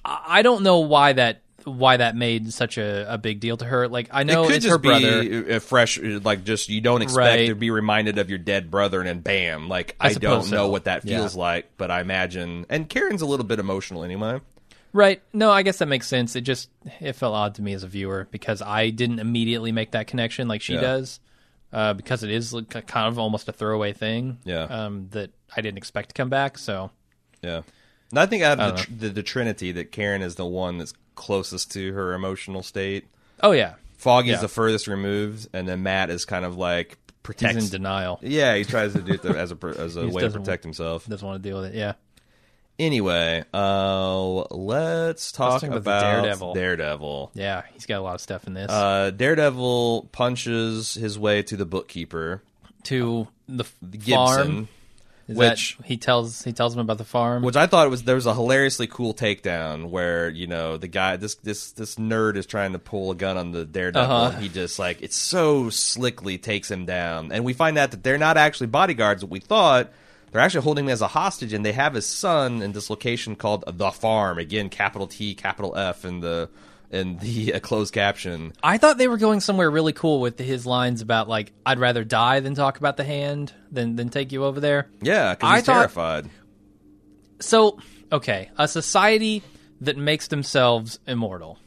I I don't know why that why that made such a, a big deal to her. Like I know it could it's just her brother. be a fresh, like just you don't expect Right. to be reminded of your dead brother, and then bam, like I I, don't suppose know what that Yeah. feels like, but I imagine. And Karen's a little bit emotional anyway. Right. No, I guess that makes sense. It just it felt odd to me as a viewer because I didn't immediately make that connection like she Yeah. does. Uh, because it is like, kind of almost a throwaway thing. Yeah. Um, that I didn't expect to come back. So Yeah. And I think out I of the, tr- the, the Trinity, that Karen is the one that's closest to her emotional state. Oh yeah. Foggy's Yeah. the furthest removed, and then Matt is kind of like He's protects. in denial. yeah, he tries to do it as a as a way to protect himself. Doesn't want to deal with it. Yeah. Anyway, uh, let's talk about about, Daredevil. Daredevil. Yeah. He's got a lot of stuff in this. Uh, Daredevil punches his way to the bookkeeper, to the, Gibson, farm. Is which- he tells he tells him about the farm. which I thought was there was a hilariously cool takedown where you know the guy this this this nerd is trying to pull a gun on the Daredevil. Uh-huh. he just like it's so slickly takes him down, and we find out that they're not actually bodyguards. What we thought. They're actually holding him as a hostage, and they have his son in this location called the farm. Again, capital T, capital F, in the in the uh, closed caption. I thought they were going somewhere really cool with his lines about like I'd rather die than talk about the hand than than take you over there. Yeah, because I he's thought- terrified. So, okay, a society that makes themselves immortal.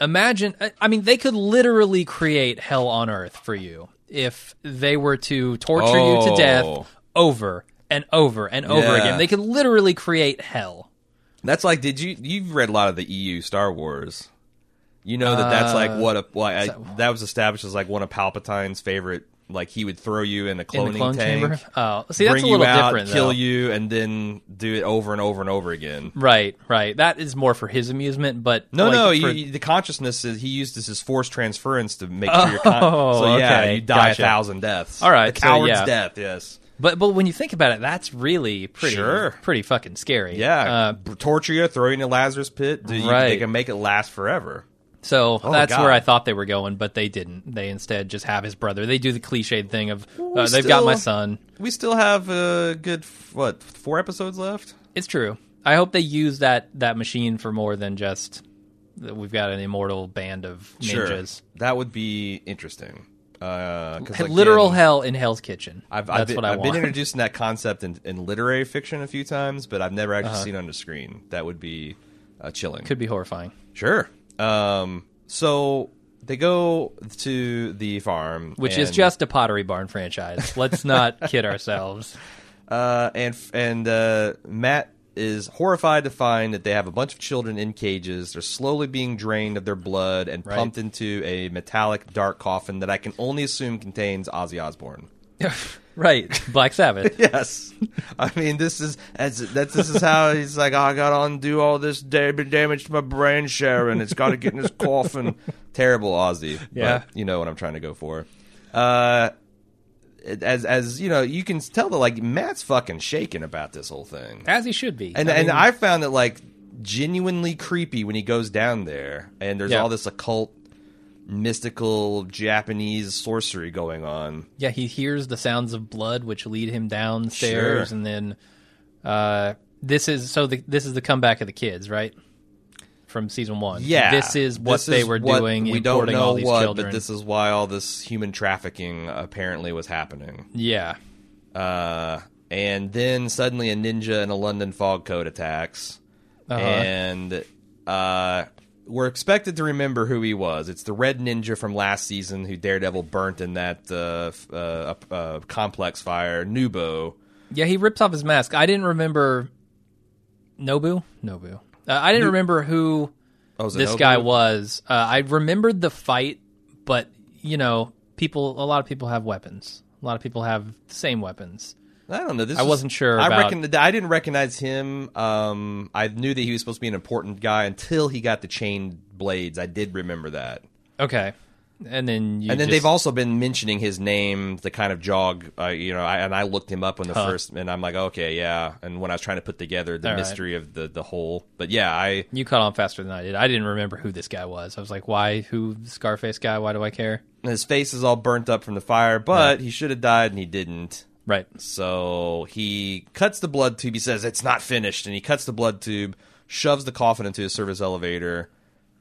Imagine, I- mean, they could literally create hell on earth for you if they were to torture you to Oh. death over and over and over Yeah. again. They could literally create hell. That's like, did you you've read a lot of the EU Star Wars? You know that that's like Uh, what a like I, that was established as like one of Palpatine's favorite. Like he would throw you in a In cloning the clone tank, chamber. Oh, see, that's a little out, different. kill though. you, and then do it over and over and over again. Right, right. That is more for his amusement, but No, like, no, for- you, the consciousness is he used as his force transference to make sure you're. Con- Oh, so yeah, okay, you die gotcha. a thousand deaths. All right, a so, coward's yeah. death. Yes. But but when you think about it, that's really pretty Sure. pretty fucking scary. Yeah, Uh, torture you, throw you in a Lazarus pit. Do you, Right. They can make it last forever. so that's Oh, God. where I thought they were going, but they didn't. They instead just have his brother. They do the cliched thing of uh, they've got my son. We still have a good what four episodes left. It's true. I hope they use that that machine for more than just that we've got an immortal band of ninjas. that would be interesting. Uh, again, Literal hell in Hell's Kitchen. I've, That's I've, been, what I I've want. been introduced in that concept in, in literary fiction a few times, but I've never actually Uh-huh. seen it on the screen. That would be uh, chilling. Could be horrifying. Sure. Um, so they go to the farm, Which is just a Pottery Barn franchise. Let's not kid ourselves. Uh, and and uh, Matt is horrified to find that they have a bunch of children in cages. They're slowly being drained of their blood and Right. pumped into a metallic dark coffin that I can only assume contains Ozzy Osbourne. right. Black Sabbath. Yes, I mean this is as that. This is how he's like. "Oh, I got to undo all this damage to my brain, Sharon. It's got to get in this coffin. Terrible Ozzy. Yeah. but you know what I'm trying to go for. Uh, as as you know, you can tell that like Matt's fucking shaking about this whole thing. As he should be. And I and mean, I found it like genuinely creepy when he goes down there and there's Yeah. all this occult mystical Japanese sorcery going on. Yeah, he hears the sounds of blood, which lead him downstairs, Sure. and then uh, this is so. The, this is the comeback of the kids, right? From season one. Yeah. this is what This they is were what- doing. We don't know all these what, children. but this is why all this human trafficking apparently was happening. yeah, Uh, and then suddenly a ninja in a London fog coat attacks, Uh-huh. and uh, we're expected to remember who he was. It's the Red Ninja from last season who Daredevil burnt in that uh, uh, uh, complex fire. Nobu. yeah. He rips off his mask. I didn't remember Nobu. Nobu. Uh, I didn't remember who Oh, this guy was. Uh, I remembered the fight, but you know, people. A lot of people have weapons. A lot of people have the same weapons. I don't know. This I was- wasn't sure I about- reckon I didn't recognize him. Um, I knew that he was supposed to be an important guy until he got the chain blades. I did remember that. Okay, and then you and then just- they've also been mentioning his name the kind of jog, uh, you know. I, and I looked him up on the Huh. first, and I'm like, okay, yeah. And when I was trying to put together the All right. mystery of the the whole, but yeah, I you caught on faster than I did. I didn't remember who this guy was. I was like, why? Who? Scarface guy? Why do I care? his face is all burnt up from the fire, but he should have died, and he didn't. Right. So he cuts the blood tube. He says it's not finished, and he cuts the blood tube, shoves the coffin into his service elevator,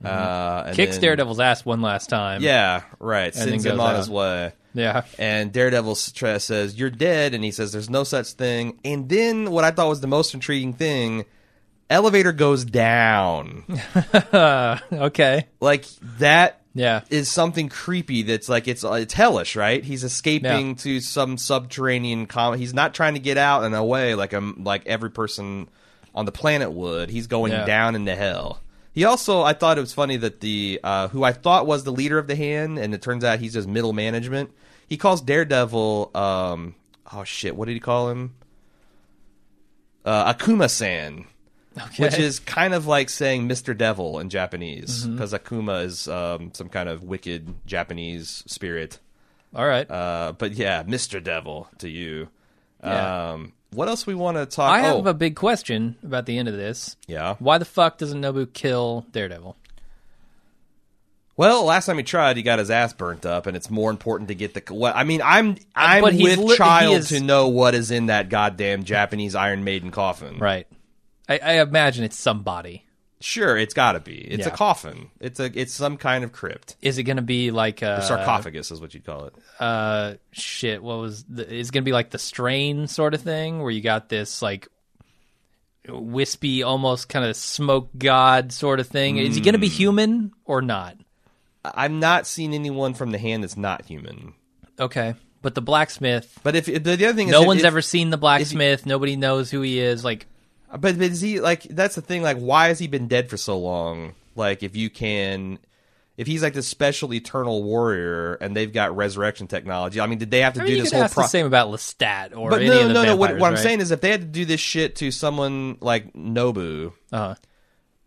uh, Mm-hmm. Kicks then- Daredevil's ass one last time. Yeah, right. Sends him on out. his way. Yeah. And Daredevil says, You're dead. And he says, There's no such thing. And then what I thought was the most intriguing thing elevator goes down. Okay. like, that Yeah. is something creepy that's like, it's it's hellish, right? He's escaping Yeah. to some subterranean com He's not trying to get out and away like, um, like every person on the planet would. He's going Yeah. down into hell. He also, I thought it was funny that the uh, who I thought was the leader of the hand, and it turns out he's just middle management. He calls Daredevil, um, oh shit, what did he call him? Uh, Akuma-san, Okay. which is kind of like saying Mr. Devil in Japanese, Mm-hmm. because Akuma is um, some kind of wicked Japanese spirit. all right. Uh, but yeah, Mr. Devil to you. Yeah. Um, what else we want to talk? About? I have oh, a big question about the end of this. yeah. Why the fuck doesn't Nobu kill Daredevil? Well, last time he tried, he got his ass burnt up, and it's more important to get the. What I mean, I'm I'm but with li- child is- to know what is in that goddamn Japanese Iron Maiden coffin. Right. I, I imagine it's somebody. Sure, it's got to be. It's a coffin. It's a it's some kind of crypt. Is it going to be like a Sarcophagus is what you'd call it. uh shit what was the, is going to be like the strain sort of thing where you got this like wispy almost kind of smoke god sort of thing is he going to Hmm. be human or not I- I'm not seeing anyone from the hand that's not human. okay but the blacksmith But if the, the other thing is, no if- one's if- ever seen the blacksmith nobody knows who he is like But, but is he like that's the thing? Like, why has he been dead for so long? Like, if you can, if he's like this special eternal warrior and they've got resurrection technology, I mean, did they have to I do mean, you this whole pro- the same about Lestat or But any no, of the no, no. What, what I'm saying is, if they had to do this shit to someone like Nobu, uh-huh.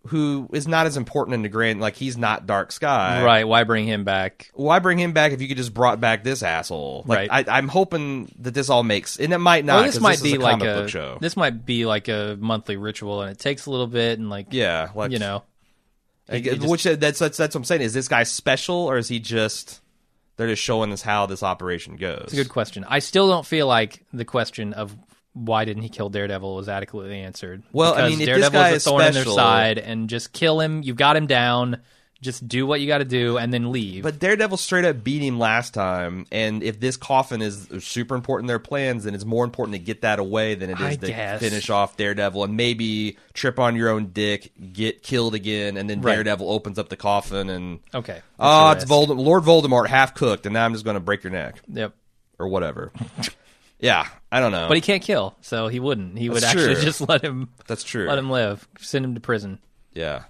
Who is not as important in the grand, like he's not Dark Sky, right why bring him back Why bring him back if you could just brought back this asshole? Like, Right. I, I'm hoping that this all makes, and it might not. Well, this might is be a like a book show. this might be like a monthly ritual and it takes a little bit and like yeah, like you know Like, You- you just- which uh, that's, that's that's what I'm saying. Is this guy special or is he just they're just showing us how this operation goes? It's a good question. I still don't feel like the question of why didn't he kill Daredevil was adequately answered. Well, I mean, Daredevil is a thorn in their side, and just kill him. You've got him down. Just do what you got to do, and then leave. But Daredevil straight up beat him last time, and if this coffin is super important in their plans, then it's more important to get that away than it is I to guess. finish off Daredevil and maybe trip on your own dick, get killed again, and then Right. Daredevil opens up the coffin and okay. oh, it's Lord Voldemort half cooked, and now I'm just going to break your neck Yep. or whatever. yeah, I don't know. But he can't kill, so he wouldn't. He would That's actually true. just let him That's true. let him live, send him to prison. Yeah.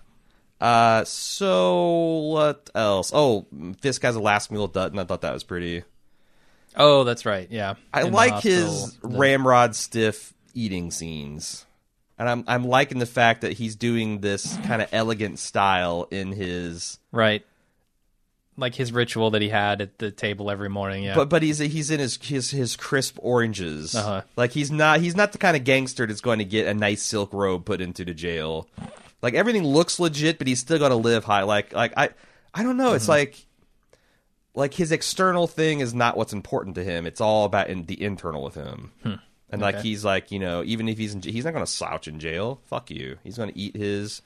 Uh, so what else? Oh, Fisk has a last meal Dutton. I thought that was pretty. Oh, that's right. Yeah. I In like his the- ramrod stiff eating scenes, and I'm I'm liking the fact that he's doing this kind of elegant style in his. right. Like his ritual that he had at the table every morning. Yeah. But but he's he's in his his his crisp oranges. Uh-huh. Like he's not he's not the kind of gangster that's going to get a nice silk robe put into the jail. Like everything looks legit, but he's still going to live high. Like like I I don't know. Mm-hmm. It's like like his external thing is not what's important to him. It's all about in, the internal with him. And like Hmm. He's like you know even if he's in, he's not going to slouch in jail. Fuck you. He's going to eat his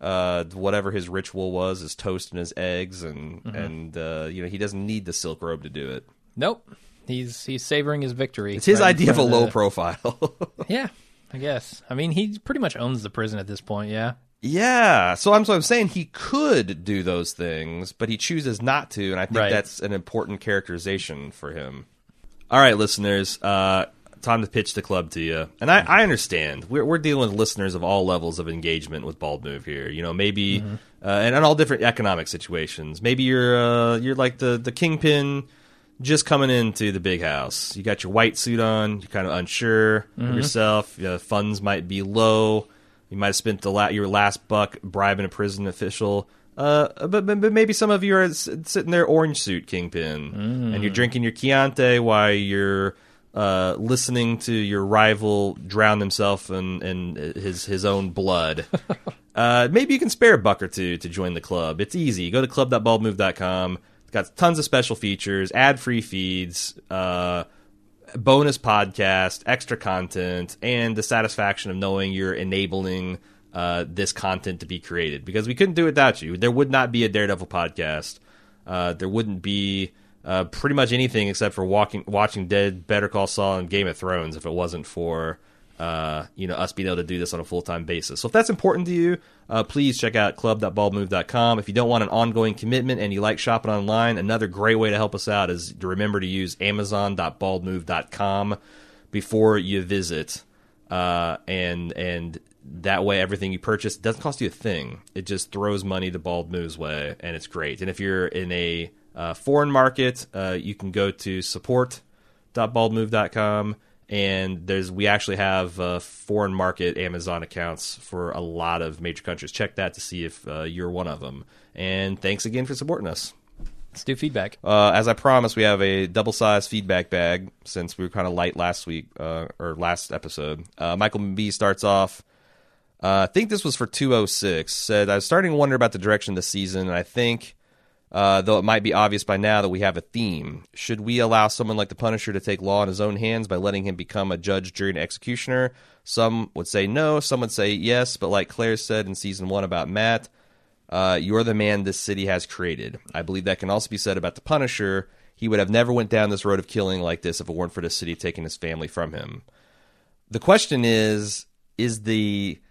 uh whatever his ritual was, his toast and his eggs, and Mm-hmm. and uh you know he doesn't need the silk robe to do it. nope. He's he's savoring his victory. It's his right idea of a front low the- profile. Yeah, I guess. I mean, he pretty much owns the prison at this point. Yeah. yeah. So I'm so I'm saying he could do those things, but he chooses not to, and I think Right. that's an important characterization for him. All right, listeners, uh, time to pitch the club to you. And I, I understand we're we're dealing with listeners of all levels of engagement with Bald Move here. You know, maybe uh, and in all different economic situations. Maybe you're uh, you're like the the kingpin just coming into the big house. You got your white suit on. You're kind of unsure of yourself. Uh, funds might be low. You might have spent the la- your last buck bribing a prison official. Uh, but, but but maybe some of you are sitting there orange suit kingpin, and you're drinking your Chianti while you're uh, listening to your rival drown himself in, in his his own blood. uh, maybe you can spare a buck or two to join the club. It's easy. Go to club.baldmove.com. It's got tons of special features, ad free feeds, uh, bonus podcast, extra content, and the satisfaction of knowing you're enabling uh, this content to be created. Because we couldn't do it without you. There would not be a Daredevil podcast. Uh, there wouldn't be uh, pretty much anything except for walking, watching Dead, Better Call Saul, and Game of Thrones if it wasn't for uh, you know us being able to do this on a full time basis. So if that's important to you, uh, please check out club.baldmove.com. If you don't want an ongoing commitment and you like shopping online, another great way to help us out is to remember to use amazon.baldmove.com before you visit, uh, and and that way everything you purchase doesn't cost you a thing. It just throws money to Bald Move's way, and it's great. And if you're in a uh, foreign market, uh, you can go to support.baldmove.com and there's we actually have uh, foreign market Amazon accounts for a lot of major countries. Check that to see if uh, you're one of them. And thanks again for supporting us. Let's do feedback. Uh, as I promised, we have a double sized feedback bag since we were kind of light last week uh, or last episode. Uh, Michael B starts off. Uh, I think this was for 206. Said I was starting to wonder about the direction of the season, and I think, uh, though it might be obvious by now that we have a theme, should we allow someone like the Punisher to take law in his own hands by letting him become a judge, jury, and executioner? Some would say no. Some would say yes. But like Claire said in season one about Matt, uh, you're the man this city has created. I believe that can also be said about the Punisher. He would have never went down this road of killing like this if it weren't for the city taking his family from him. The question is: Is the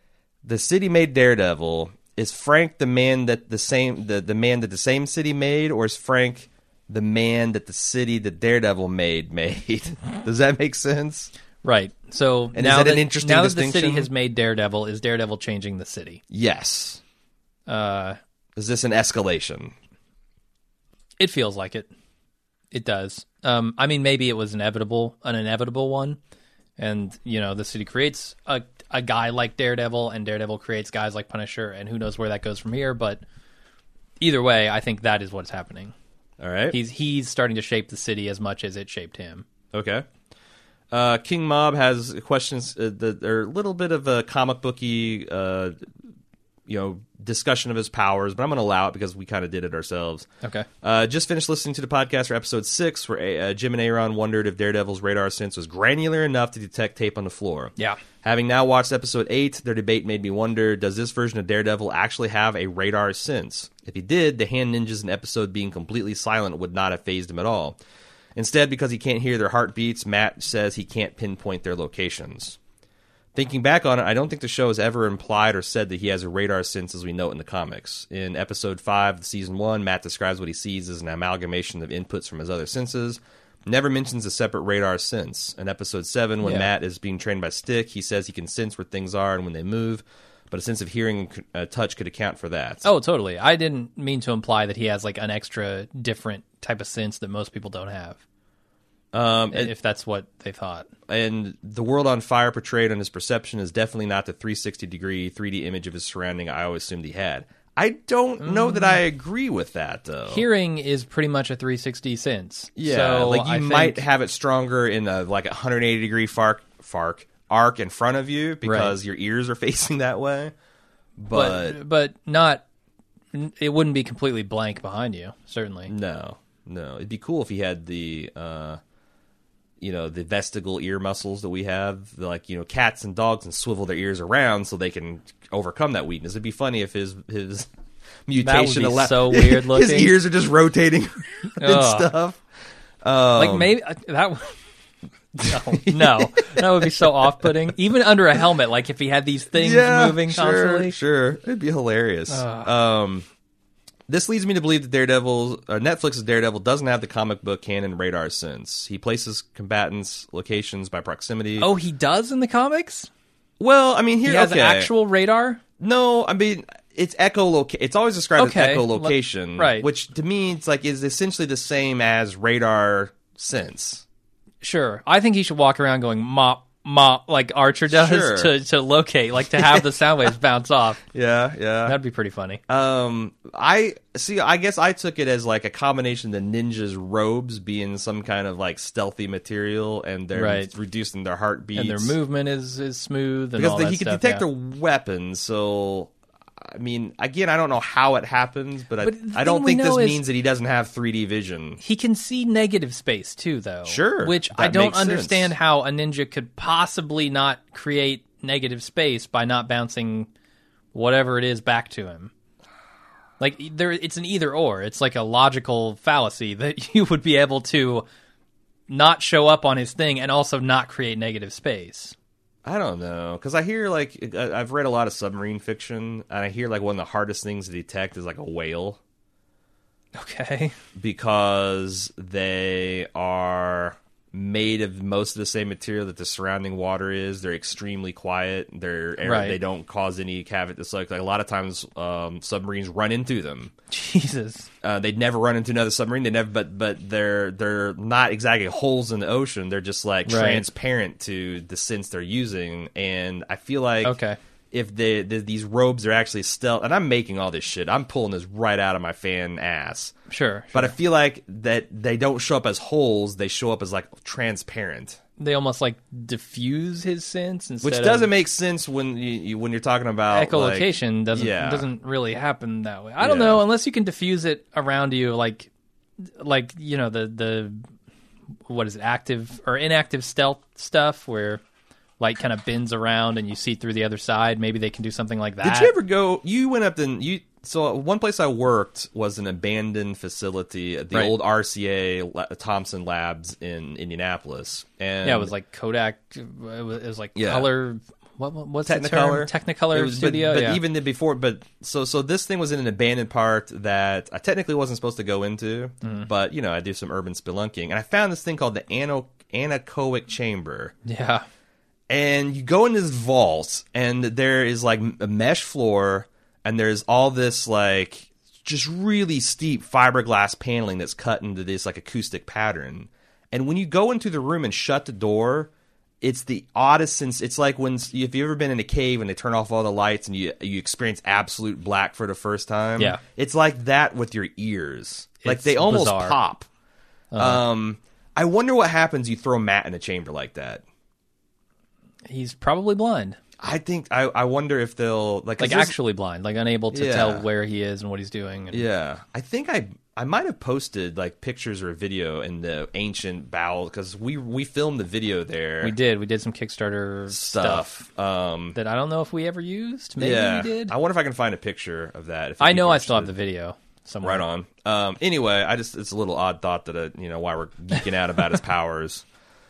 the city made Daredevil? Is Frank the man that the same the, the man that the same city made, or is Frank the man that the city that Daredevil made made? Does that make sense? Right. So And is now that an interesting now that the city has made Daredevil, is Daredevil changing the city? Yes. Uh, Is this an escalation? it feels like it. It does. Um, I mean, maybe it was inevitable, an inevitable one, and you know, the city creates a a guy like Daredevil, and Daredevil creates guys like Punisher, and who knows where that goes from here. But either way, I think that is what's happening. All right. He's he's starting to shape the city as much as it shaped him. Okay. Uh, King Mob has questions uh, that are a little bit of a comic booky, uh, you know, discussion of his powers, but I'm going to allow it because we kind of did it ourselves. Okay. Uh, just finished listening to the podcast for episode six, where uh, Jim and Aaron wondered if Daredevil's radar sense was granular enough to detect tape on the floor. Yeah. Having now watched episode 8, their debate made me wonder does this version of Daredevil actually have a radar sense? If he did, the hand ninjas in episode being completely silent would not have phased him at all. Instead, because he can't hear their heartbeats, Matt says he can't pinpoint their locations. Thinking back on it, I don't think the show has ever implied or said that he has a radar sense as we know it in the comics. In episode 5 of season 1, Matt describes what he sees as an amalgamation of inputs from his other senses. Never mentions a separate radar sense. In episode 7, when Yeah. Matt is being trained by Stick, he says he can sense where things are and when they move, but a sense of hearing and uh, touch could account for that. Oh, totally. I didn't mean to imply that he has like an extra different type of sense that most people don't have. Um, if that's what they thought. and the world on fire portrayed on his perception is definitely not the 360 degree 3D image of his surrounding I always assumed he had. I don't know that I agree with that though. Hearing is pretty much a 360 sense. yeah, so like you I think- might have it stronger in a like a 180 degree fark fark arc in front of you because your ears are facing that way. But, but but not. It wouldn't be completely blank behind you. Certainly. no, no, it'd be cool if he had the. uh you know the vestigial ear muscles that we have, like you know cats and dogs, and swivel their ears around so they can overcome that weakness. It'd be funny if his his mutation be allow- so weird looking his ears are just rotating and stuff. Um, like maybe uh, that. No, no, that would be so off-putting. Even under a helmet, like if he had these things moving sure, constantly. Sure, it'd be hilarious. Um, this leads me to believe that Daredevil, uh, Netflix's Daredevil, doesn't have the comic book canon radar sense. He places combatants' locations by proximity. Oh, he does in the comics. well, I mean, here He has okay. actual radar. No, I mean it's echolocation. It's always described Okay, as echolocation, right. Which to me, it's like is essentially the same as radar sense. Sure. I think he should walk around going mop like Archer does Sure. to to locate, like to have the sound waves bounce off. Yeah, yeah. That'd be pretty funny. Um, I see. I guess I took it as like a combination of the ninjas' robes being some kind of like stealthy material, and they're Right. reducing their heartbeats And their movement is is smooth and because all the, he can detect yeah. their weapons. So, I mean, again, I don't know how it happens, but, But I, I don't think this means that he doesn't have 3D vision. He can see negative space too, though. Sure, Which I don't makes sense. understand how a ninja could possibly not create negative space by not bouncing whatever it is back to him. Like there, it's an either or. It's like a logical fallacy that you would be able to not show up on his thing and also not create negative space. I don't know because I hear like I've read a lot of submarine fiction, and I hear like one of the hardest things to detect is like a whale. Okay. because they are made of most of the same material that the surrounding water is. They're extremely quiet. They're Right. they don't cause any cavity. It's like, like a lot of times um, submarines run into them. Jesus. Uh, they'd never run into another submarine. They never, but but they're they're not exactly holes in the ocean. They're just like Right. transparent to the sense they're using. And I feel like Okay. If they, the, these robes are actually stealth, and I'm making all this shit, I'm pulling this right out of my fan ass. Sure. But I feel like that they don't show up as holes; they show up as like transparent, They almost like diffuse his sense instead which doesn't make sense when you, you when you're talking about like- echolocation doesn't yeah. doesn't really happen that way. I don't Yeah. know unless you can diffuse it around you, like like you know the the what is it active or inactive stealth stuff where light kind of bends around and you see through the other side. Maybe they can do something like that. Did you ever go? You went up and you. So one place I worked was an abandoned facility at the Right. old RCA Thomson Labs in Indianapolis, and yeah, it was like Kodak. It was, it was like Yeah. color. What, what what's the Technicolor, term? Technicolor was- but- studio. But, yeah. even the before, but so so this thing was in an abandoned part that I technically wasn't supposed to go into, Mm-hmm. but you know I do some urban spelunking, and I found this thing called the ano- anechoic chamber. yeah. And you go in this vault and there is like a mesh floor and there's all this like just really steep fiberglass paneling that's cut into this like acoustic pattern. And when you go into the room and shut the door it's the oddest sense it's like when if you've ever been in a cave and they turn off all the lights and you you experience absolute black for the first time Yeah. it's like that with your ears. Like they almost bizarre. pop. Um i wonder what happens you throw matt in a chamber like that He's probably blind. I think I, I wonder if they'll like Like actually blind, like unable to Yeah. tell where he is and what he's doing. And, yeah I think I I might have posted like pictures or a video in the ancient bowel because we we filmed the video there We did. We did some Kickstarter stuff, stuff um that I don't know if we ever used. Maybe yeah we did. I wonder if I can find a picture of that if I know I still have the video somewhere. right on um anyway I just it's a little odd thought that uh, you know why we're geeking out about his powers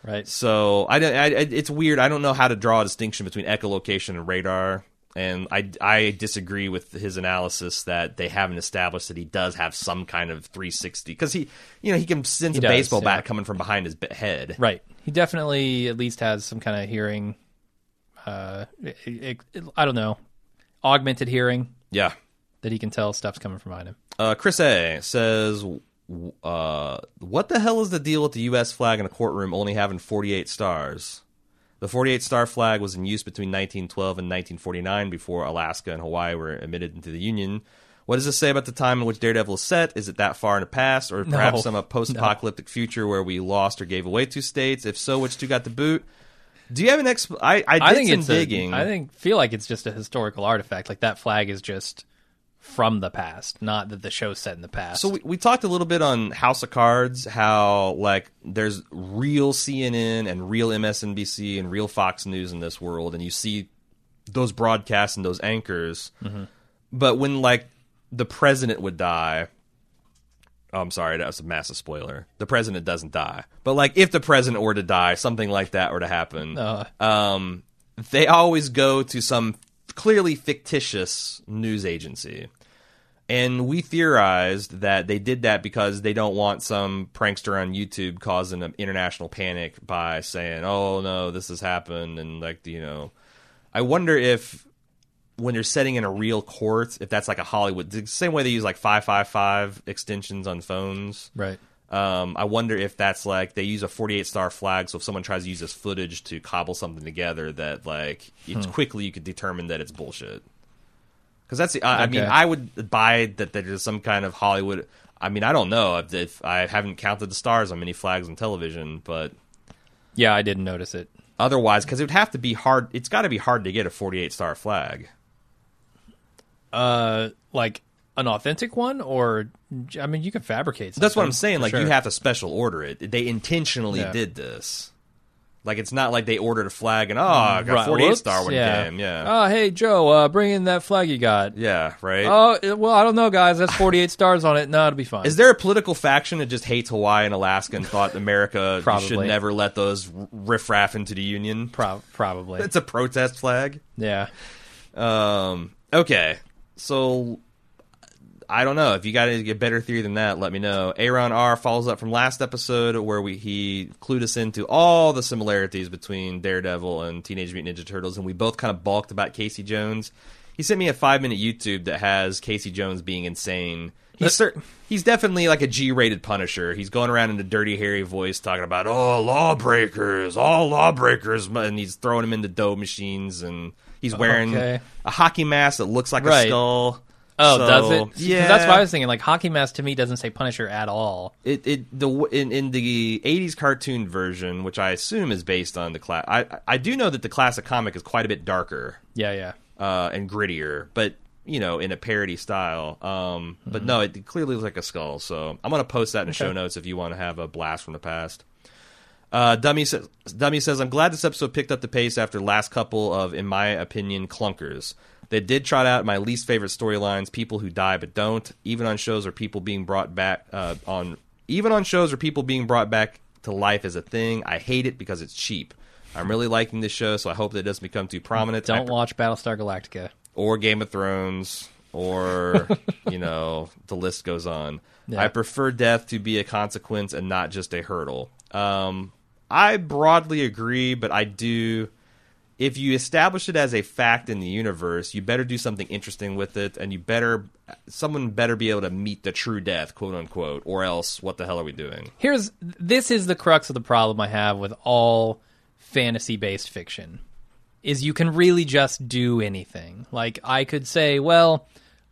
Right. So I, don't- I, it's weird. I don't know how to draw a distinction between echolocation and radar, and I I disagree with his analysis that they haven't established that he does have some kind of 360 because he you know he can sense He a does, baseball yeah. bat coming from behind his head. Right. He definitely at least has some kind of hearing. Uh, it, it- I don't know, augmented hearing Yeah. that he can tell stuff's coming from behind him. Uh, Chris A says, uh, "What the hell is the deal with the U.S. flag in a courtroom only having 48 stars?" The 48 star flag was in use between 1912 and 1949 before Alaska and Hawaii were admitted into the Union. What does this say about the time in which Daredevil is set? Is it that far in the past, or perhaps No. some post-apocalyptic future where we lost or gave away two states? If so, which two got the boot? Do you have an exp? I I I think some it's digging. A, I think feel like it's just a historical artifact. Like that flag is just from the past, not that the show's set in the past. So we, we talked a little bit on House of Cards, how like there's real CNN and real MSNBC and real Fox News in this world, and you see those broadcasts and those anchors. But when like the president would die, oh, I'm sorry, that was a massive spoiler. The president doesn't die, but like if the president were to die, something like that were to happen, Uh, um, they always go to some clearly fictitious news agency. And we theorized that they did that because they don't want some prankster on YouTube causing an international panic by saying, "Oh no, this has happened," and like you know, I wonder if when they're setting in a real court, if that's like a Hollywood, the same way they use like five five five extensions on phones. right. Um, I wonder if that's like they use a 48 star flag, so if someone tries to use this footage to cobble something together, that like Hmm. it's quickly you could determine that it's bullshit. Because that's the, I, I mean, I would buy that there's some kind of Hollywood. I mean, I don't know if, if I haven't counted the stars on many flags on television, but Yeah, I didn't notice it. otherwise, because it would have to be hard. It's got to be hard to get a 48 star flag. Uh, like an authentic one, or I mean, you can fabricate. Something, That's what I'm saying. Like sure. you have to special order it. They intentionally Yeah. did this. Like it's not like they ordered a flag and oh, I got Right, 48 whoops, star one yeah. game. Yeah, Oh, hey Joe, uh, bring in that flag you got. yeah, right. Oh, well, I don't know, guys. That's 48 stars on it. No, it'll be fine. Is there a political faction that just hates Hawaii and Alaska and thought America should never let those riffraff into the union? Pro- probably. It's a protest flag. yeah. Um, okay, so I don't know if you got a better theory than that. Let me know. Aaron R follows up from last episode where we he clued us into all the similarities between Daredevil and Teenage Mutant Ninja Turtles, and we both kind of balked about Casey Jones. He sent me a five minute YouTube that has Casey Jones being insane. He's he's definitely like a G rated Punisher. He's going around in a dirty, hairy voice talking about oh lawbreakers, all lawbreakers, and he's throwing them into dough machines, and he's wearing Okay. a hockey mask that looks like a skull. Oh, So, does it? Yeah, That's what I was thinking. Like hockey mask to me doesn't say Punisher at all. It it the in in the '80s cartoon version, which I assume is based on the class. I I do know that the classic comic is quite a bit darker Yeah, yeah. uh, and grittier, but you know, in a parody style. Um, but no, it clearly looks like a skull. So I'm gonna post that in the show notes if you want to have a blast from the past. Uh, Dummy says, Dummy says, I'm glad this episode picked up the pace after last couple of, in my opinion, clunkers. They did trot out my least favorite storylines: people who die but don't. Even on shows where people being brought back uh, on, even on shows where people being brought back to life is a thing. I hate it because it's cheap. I'm really liking this show, so I hope that it doesn't become too prominent. Don't watch Battlestar Galactica. or Game of Thrones, or you know, the list goes on. Yeah. I prefer death to be a consequence and not just a hurdle. Um, I broadly agree, but I do. If you establish it as a fact in the universe, you better do something interesting with it, and you better someone better be able to meet the true death, quote unquote, or else what the hell are we doing? Here's this is the crux of the problem I have with all fantasy based fiction is you can really just do anything. Like I could say, well,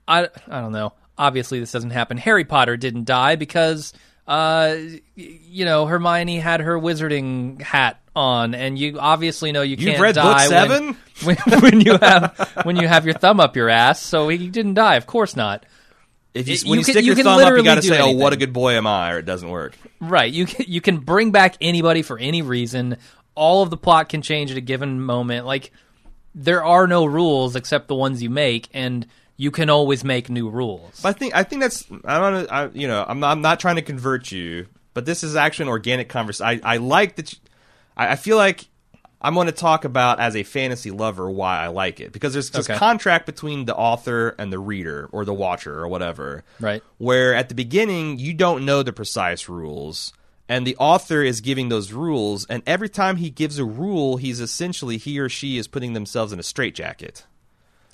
I I don't know. Obviously this doesn't happen. Harry Potter didn't die because uh you know, Hermione had her wizarding hat on and you obviously know you can't book die when- seven? when, when you have when you have your thumb up your ass, so he didn't die. Of course not. If you, It- when you you, stick you your can thumb up, you got to say, "Oh, what a good boy am I," or it doesn't work. Right. You can you can bring back anybody for any reason. All of the plot can change at a given moment. Like there are no rules except the ones you make, and you can always make new rules. But I think I think that's I don't I, you know I'm not, I'm not trying to convert you, but this is actually an organic conversation. I, I like that. You, I, I feel like I'm going to talk about as a fantasy lover why I like it because there's this Okay. contract between the author and the reader or the watcher or whatever. Right. Where at the beginning you don't know the precise rules. And the author is giving those rules, and every time he gives a rule, he's essentially he or she is putting themselves in a straitjacket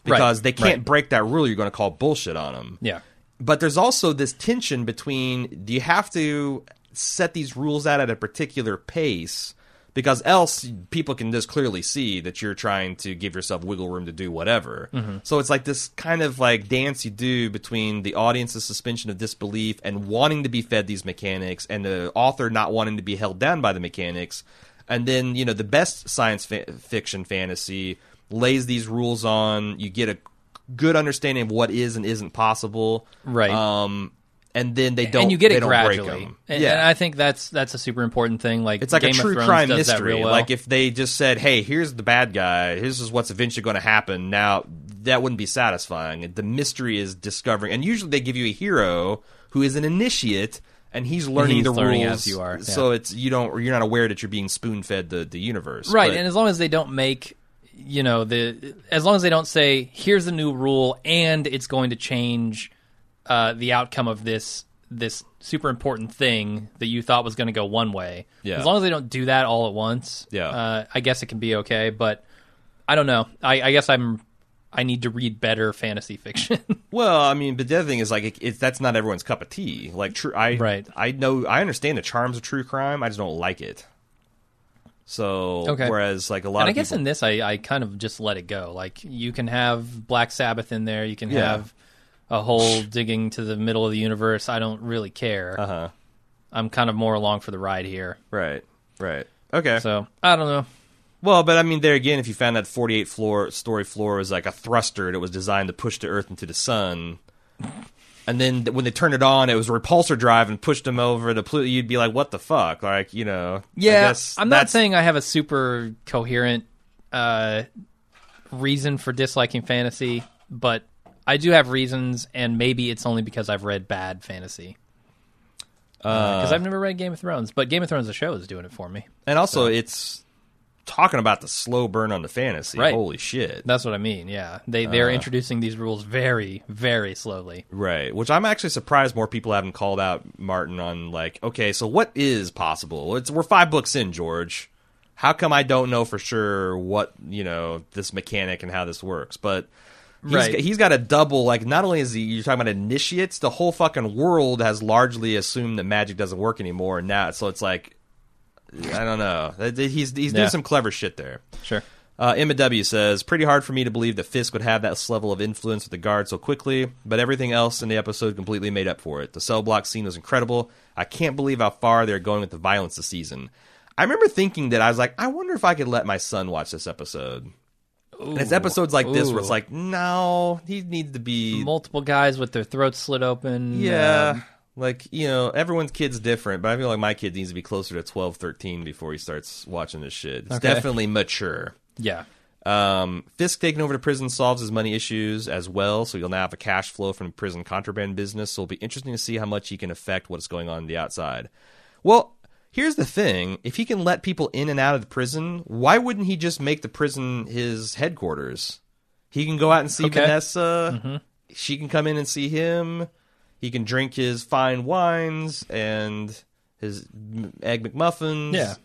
because Right, they can't right. break that rule. You're going to call bullshit on them yeah. but there's also this tension between do you have to set these rules out at a particular pace because else people can just clearly see that you're trying to give yourself wiggle room to do whatever. Mm-hmm. So it's like this kind of like dance you do between the audience's suspension of disbelief and wanting to be fed these mechanics and the author not wanting to be held down by the mechanics. And then, you know, the best science fa- fiction fantasy lays these rules on, you get a good understanding of what is and isn't possible. Right. Um and then they don't and you get it gradually. And, yeah. and I think that's that's a super important thing. Like It's like Game a true crime mystery. well. Like if they just said, "Hey, here's the bad guy. This is what's eventually going to happen." Now that wouldn't be satisfying. The mystery is discovering, and usually they give you a hero who is an initiate, and he's learning he's the learning rules you are, yeah. So it's you don't you're not aware that you're being spoon fed the the universe. right But- and as long as they don't make you know the as long as they don't say here's a new rule and it's going to change uh, the outcome of this this super important thing that you thought was going to go one way Yeah. as long as they don't do that all at once Yeah. uh, i guess it can be okay but i don't know i, I guess i'm I need to read better fantasy fiction. Well, I mean, but the other thing is like it, it's that's not everyone's cup of tea. Like true, I Right. I know I understand the charms of true crime. I just don't like it. So Okay. whereas like a lot and I guess people, in this, I, I kind of just let it go. Like you can have Black Sabbath in there, you can Yeah. have a whole digging to the middle of the universe. I don't really care. uh huh, I'm kind of more along for the ride here. right, right, okay. So I don't know. well, but I mean, there again, if you found that 48 floor story floor was like a thruster that was designed to push the Earth into the sun. And then when they turned it on, it was a repulsor drive and pushed them over the Pluto. You'd be like, "What the fuck?" Like, you know. I Yeah, guess I'm not saying I have a super coherent uh, reason for disliking fantasy, but I do have reasons, and maybe it's only because I've read bad fantasy. Because I've never read Game of Thrones, but Game of Thrones, the show, is doing it for me. And also, it's talking about the slow burn on the fantasy. Right. Holy shit! That's what I mean. Yeah, they they're uh. introducing these rules very, very slowly. Right. Which I'm actually surprised more people haven't called out Martin on like, okay, so what is possible? It's we're five books in, George. How come I don't know for sure what you know this mechanic and how this works? But he's, Right. he's got a double. Like, not only is he you're talking about initiates, the whole fucking world has largely assumed that magic doesn't work anymore. And now, so it's like, I don't know. He's he's doing Yeah. some clever shit there. Sure. Uh, Emma W says, pretty hard for me to believe that Fisk would have that level of influence with the guard so quickly, but everything else in the episode completely made up for it. The cell block scene was incredible. I can't believe how far they're going with the violence this season. I remember thinking that I was like, I wonder if I could let my son watch this episode. and it's episodes like this where it's Ooh. like, no, he needs to be multiple guys with their throats slit open. yeah. um, like, you know, everyone's kid's different, but I feel like my kid needs to be closer to 12, 13 before he starts watching this shit. It's Okay. definitely mature. yeah. Um, Fisk taking over to prison solves his money issues as well, so he'll now have a cash flow from prison contraband business. So it'll be interesting to see how much he can affect what's going on, on the outside. Well, here's the thing: if he can let people in and out of the prison, why wouldn't he just make the prison his headquarters? He can go out and see Okay. Vanessa. She can come in and see him. He can drink his fine wines and his egg McMuffins. Yeah.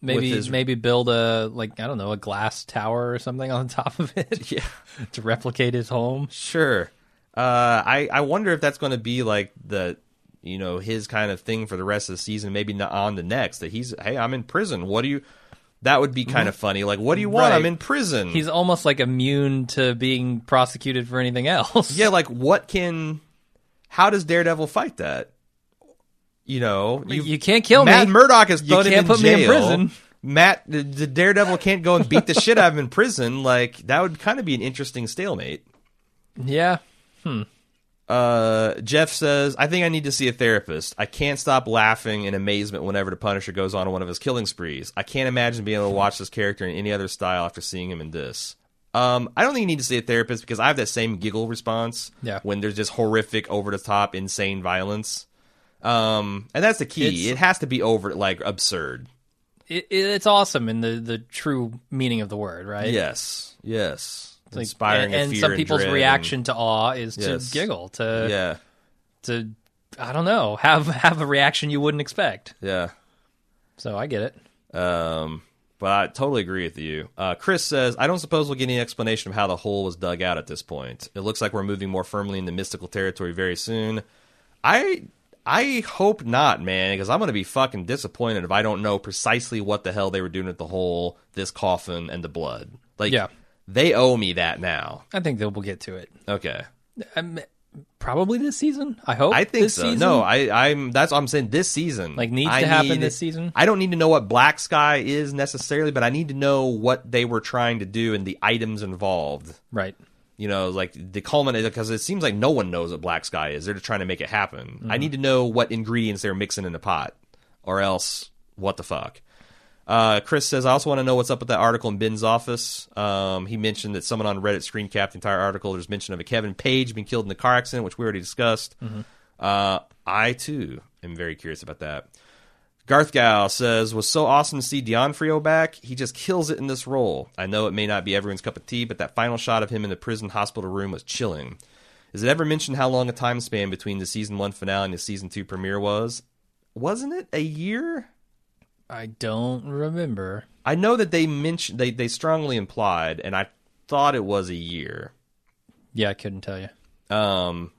Maybe his- maybe build a like I don't know a glass tower or something on top of it yeah. to replicate his home. Sure. Uh, I I wonder if that's going to be like the you know his kind of thing for the rest of the season. Maybe not on the next. That he's hey I'm in prison. What do you? That would be kind of funny. Like what do you want? Mm-hmm. Right. I'm in prison. He's almost like immune to being prosecuted for anything else. yeah. Like what can? How does Daredevil fight that? You know, you, you can't kill Matt me. Murdock is You thrown him can't in put me in prison. Matt, the, the Daredevil can't go and beat the shit out of him in prison. Like that would kind of be an interesting stalemate. yeah. Uh, Jeff says, I think I need to see a therapist. I can't stop laughing in amazement whenever the Punisher goes on one of his killing sprees. I can't imagine being able to watch this character in any other style after seeing him in this. Um, I don't think you need to see a therapist because I have that same giggle response Yeah. when there's just horrific, over the top, insane violence. Um, and that's the key. It's- it has to be over, like, absurd. It, it, it's awesome in the the true meaning of the word, right? Yes. Yes. It's like- Inspiring and, and fear some people's dread reaction to awe is Yes. to giggle, to yeah. to I don't know, have have a reaction you wouldn't expect. Yeah. So I get it. Um, but I totally agree with you. Uh, Chris says, I don't suppose we'll get any explanation of how the hole was dug out at this point. It looks like we're moving more firmly into mystical territory very soon. I I hope not, man, because I'm going to be fucking disappointed if I don't know precisely what the hell they were doing at the hole, this coffin, and the blood. Like, Yeah. they owe me that now. I think that we'll get to it. Okay. Um, probably this season. I hope. I think this so. Season. No, I, I'm. That's what I'm saying. This season, Like, needs I to happen need- this season? I don't need to know what Black Sky is necessarily, but I need to know what they were trying to do and the items involved. right. You know, like the culminate because it seems like no one knows what Black Sky is. They're just trying to make it happen. I mm-hmm. need to know what ingredients they're mixing in the pot, or else what the fuck. Uh, Chris says, I also want to know what's up with that article in Ben's office. Um, he mentioned that someone on Reddit screen capped the entire article. There's mention of a Kevin Page being killed in the car accident, which we already discussed. Uh, I, too, am very curious about that. Garth Gal says, was so awesome to see D'Onofrio back. He just kills it in this role. I know it may not be everyone's cup of tea, but that final shot of him in the prison hospital room was chilling. Is it ever mentioned how long a time span between the season one finale and the season two premiere was? Wasn't it a year? I don't remember. I know that they mentioned they, they strongly implied, and I thought it was a year. Yeah, I couldn't tell you. Um,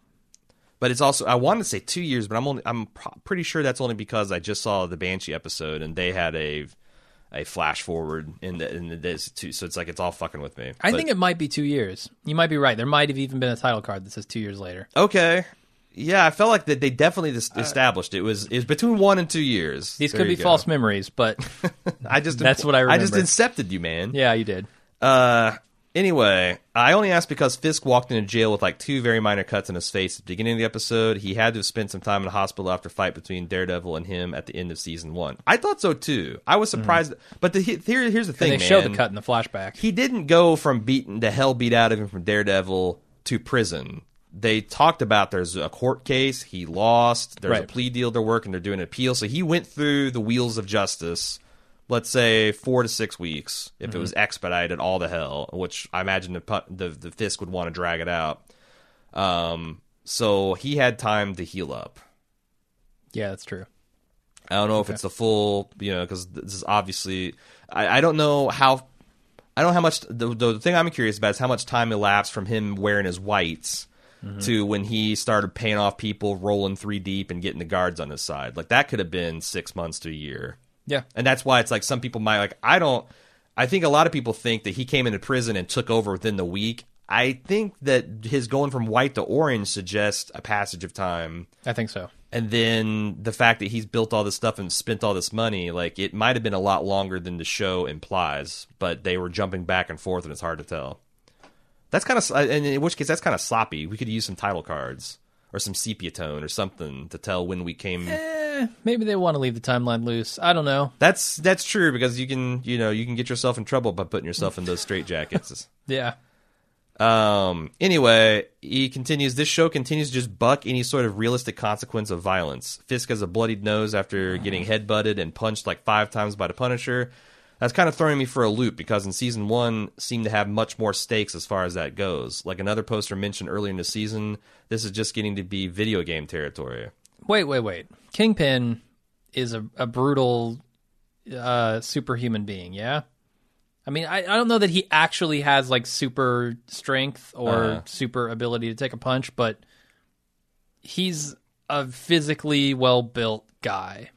but it's also I wanted to say two years, but I'm only I'm pro- pretty sure that's only because I just saw the Banshee episode and they had a a flash forward in the in the this too. So it's like it's all fucking with me. I But- think it might be two years. You might be right. There might have even been a title card that says two years later. okay. Yeah, I felt like that they definitely dis- established it was it was between one and two years. Uh, These There could be go. false memories, but I just That's what I I just remember. incepted you, man. yeah, you did. Uh, anyway, I only asked because Fisk walked into jail with like two very minor cuts in his face at the beginning of the episode. He had to have spent some time in the hospital after a fight between Daredevil and him at the end of season one. I thought so too. I was surprised, but the, here, here's the thing, And they show the cut in the flashback. He didn't go from beaten the hell beat out of him from Daredevil to prison. They talked about there's a court case he lost. There's a plea deal they're working. They're doing an appeal. So he went through the wheels of justice. Let's say four to six weeks if it was expedited all the hell, which I imagine the the, the Fisk would want to drag it out. Um, so he had time to heal up. Yeah, that's true. I don't know if it's the full, you know, because this is obviously. I, I don't know how. I don't know how much. The, the thing I'm curious about is how much time elapsed from him wearing his whites Mm-hmm. to when he started paying off people, rolling three deep, and getting the guards on his side. Like that could have been six months to a year. Yeah. And that's why it's like some people might like. I don't. I think a lot of people think that he came into prison and took over within the week. I think that his going from white to orange suggests a passage of time I think so. and then the fact that he's built all this stuff and spent all this money like it might have been a lot longer than the show implies but they were jumping back and forth and it's hard to tell that's kind of and in which case that's kind of sloppy we could use some title cards or some sepia tone or something to tell when we came Eh, maybe they want to leave the timeline loose. I don't know. that's that's true because you can you know you can get yourself in trouble by putting yourself in those straitjackets Yeah. Um. Anyway, he continues. This show continues to just buck any sort of realistic consequence of violence. Fisk has a bloodied nose after getting headbutted and punched like five times by the Punisher. That's kind of throwing me for a loop because in season one seemed to have much more stakes as far as that goes. Like another poster mentioned earlier in the season, this is just getting to be video game territory. Wait, wait, wait. Kingpin is a, a brutal uh, superhuman being, yeah? I mean, I, I don't know that he actually has like super strength or Uh-huh. super ability to take a punch, but he's a physically well built guy.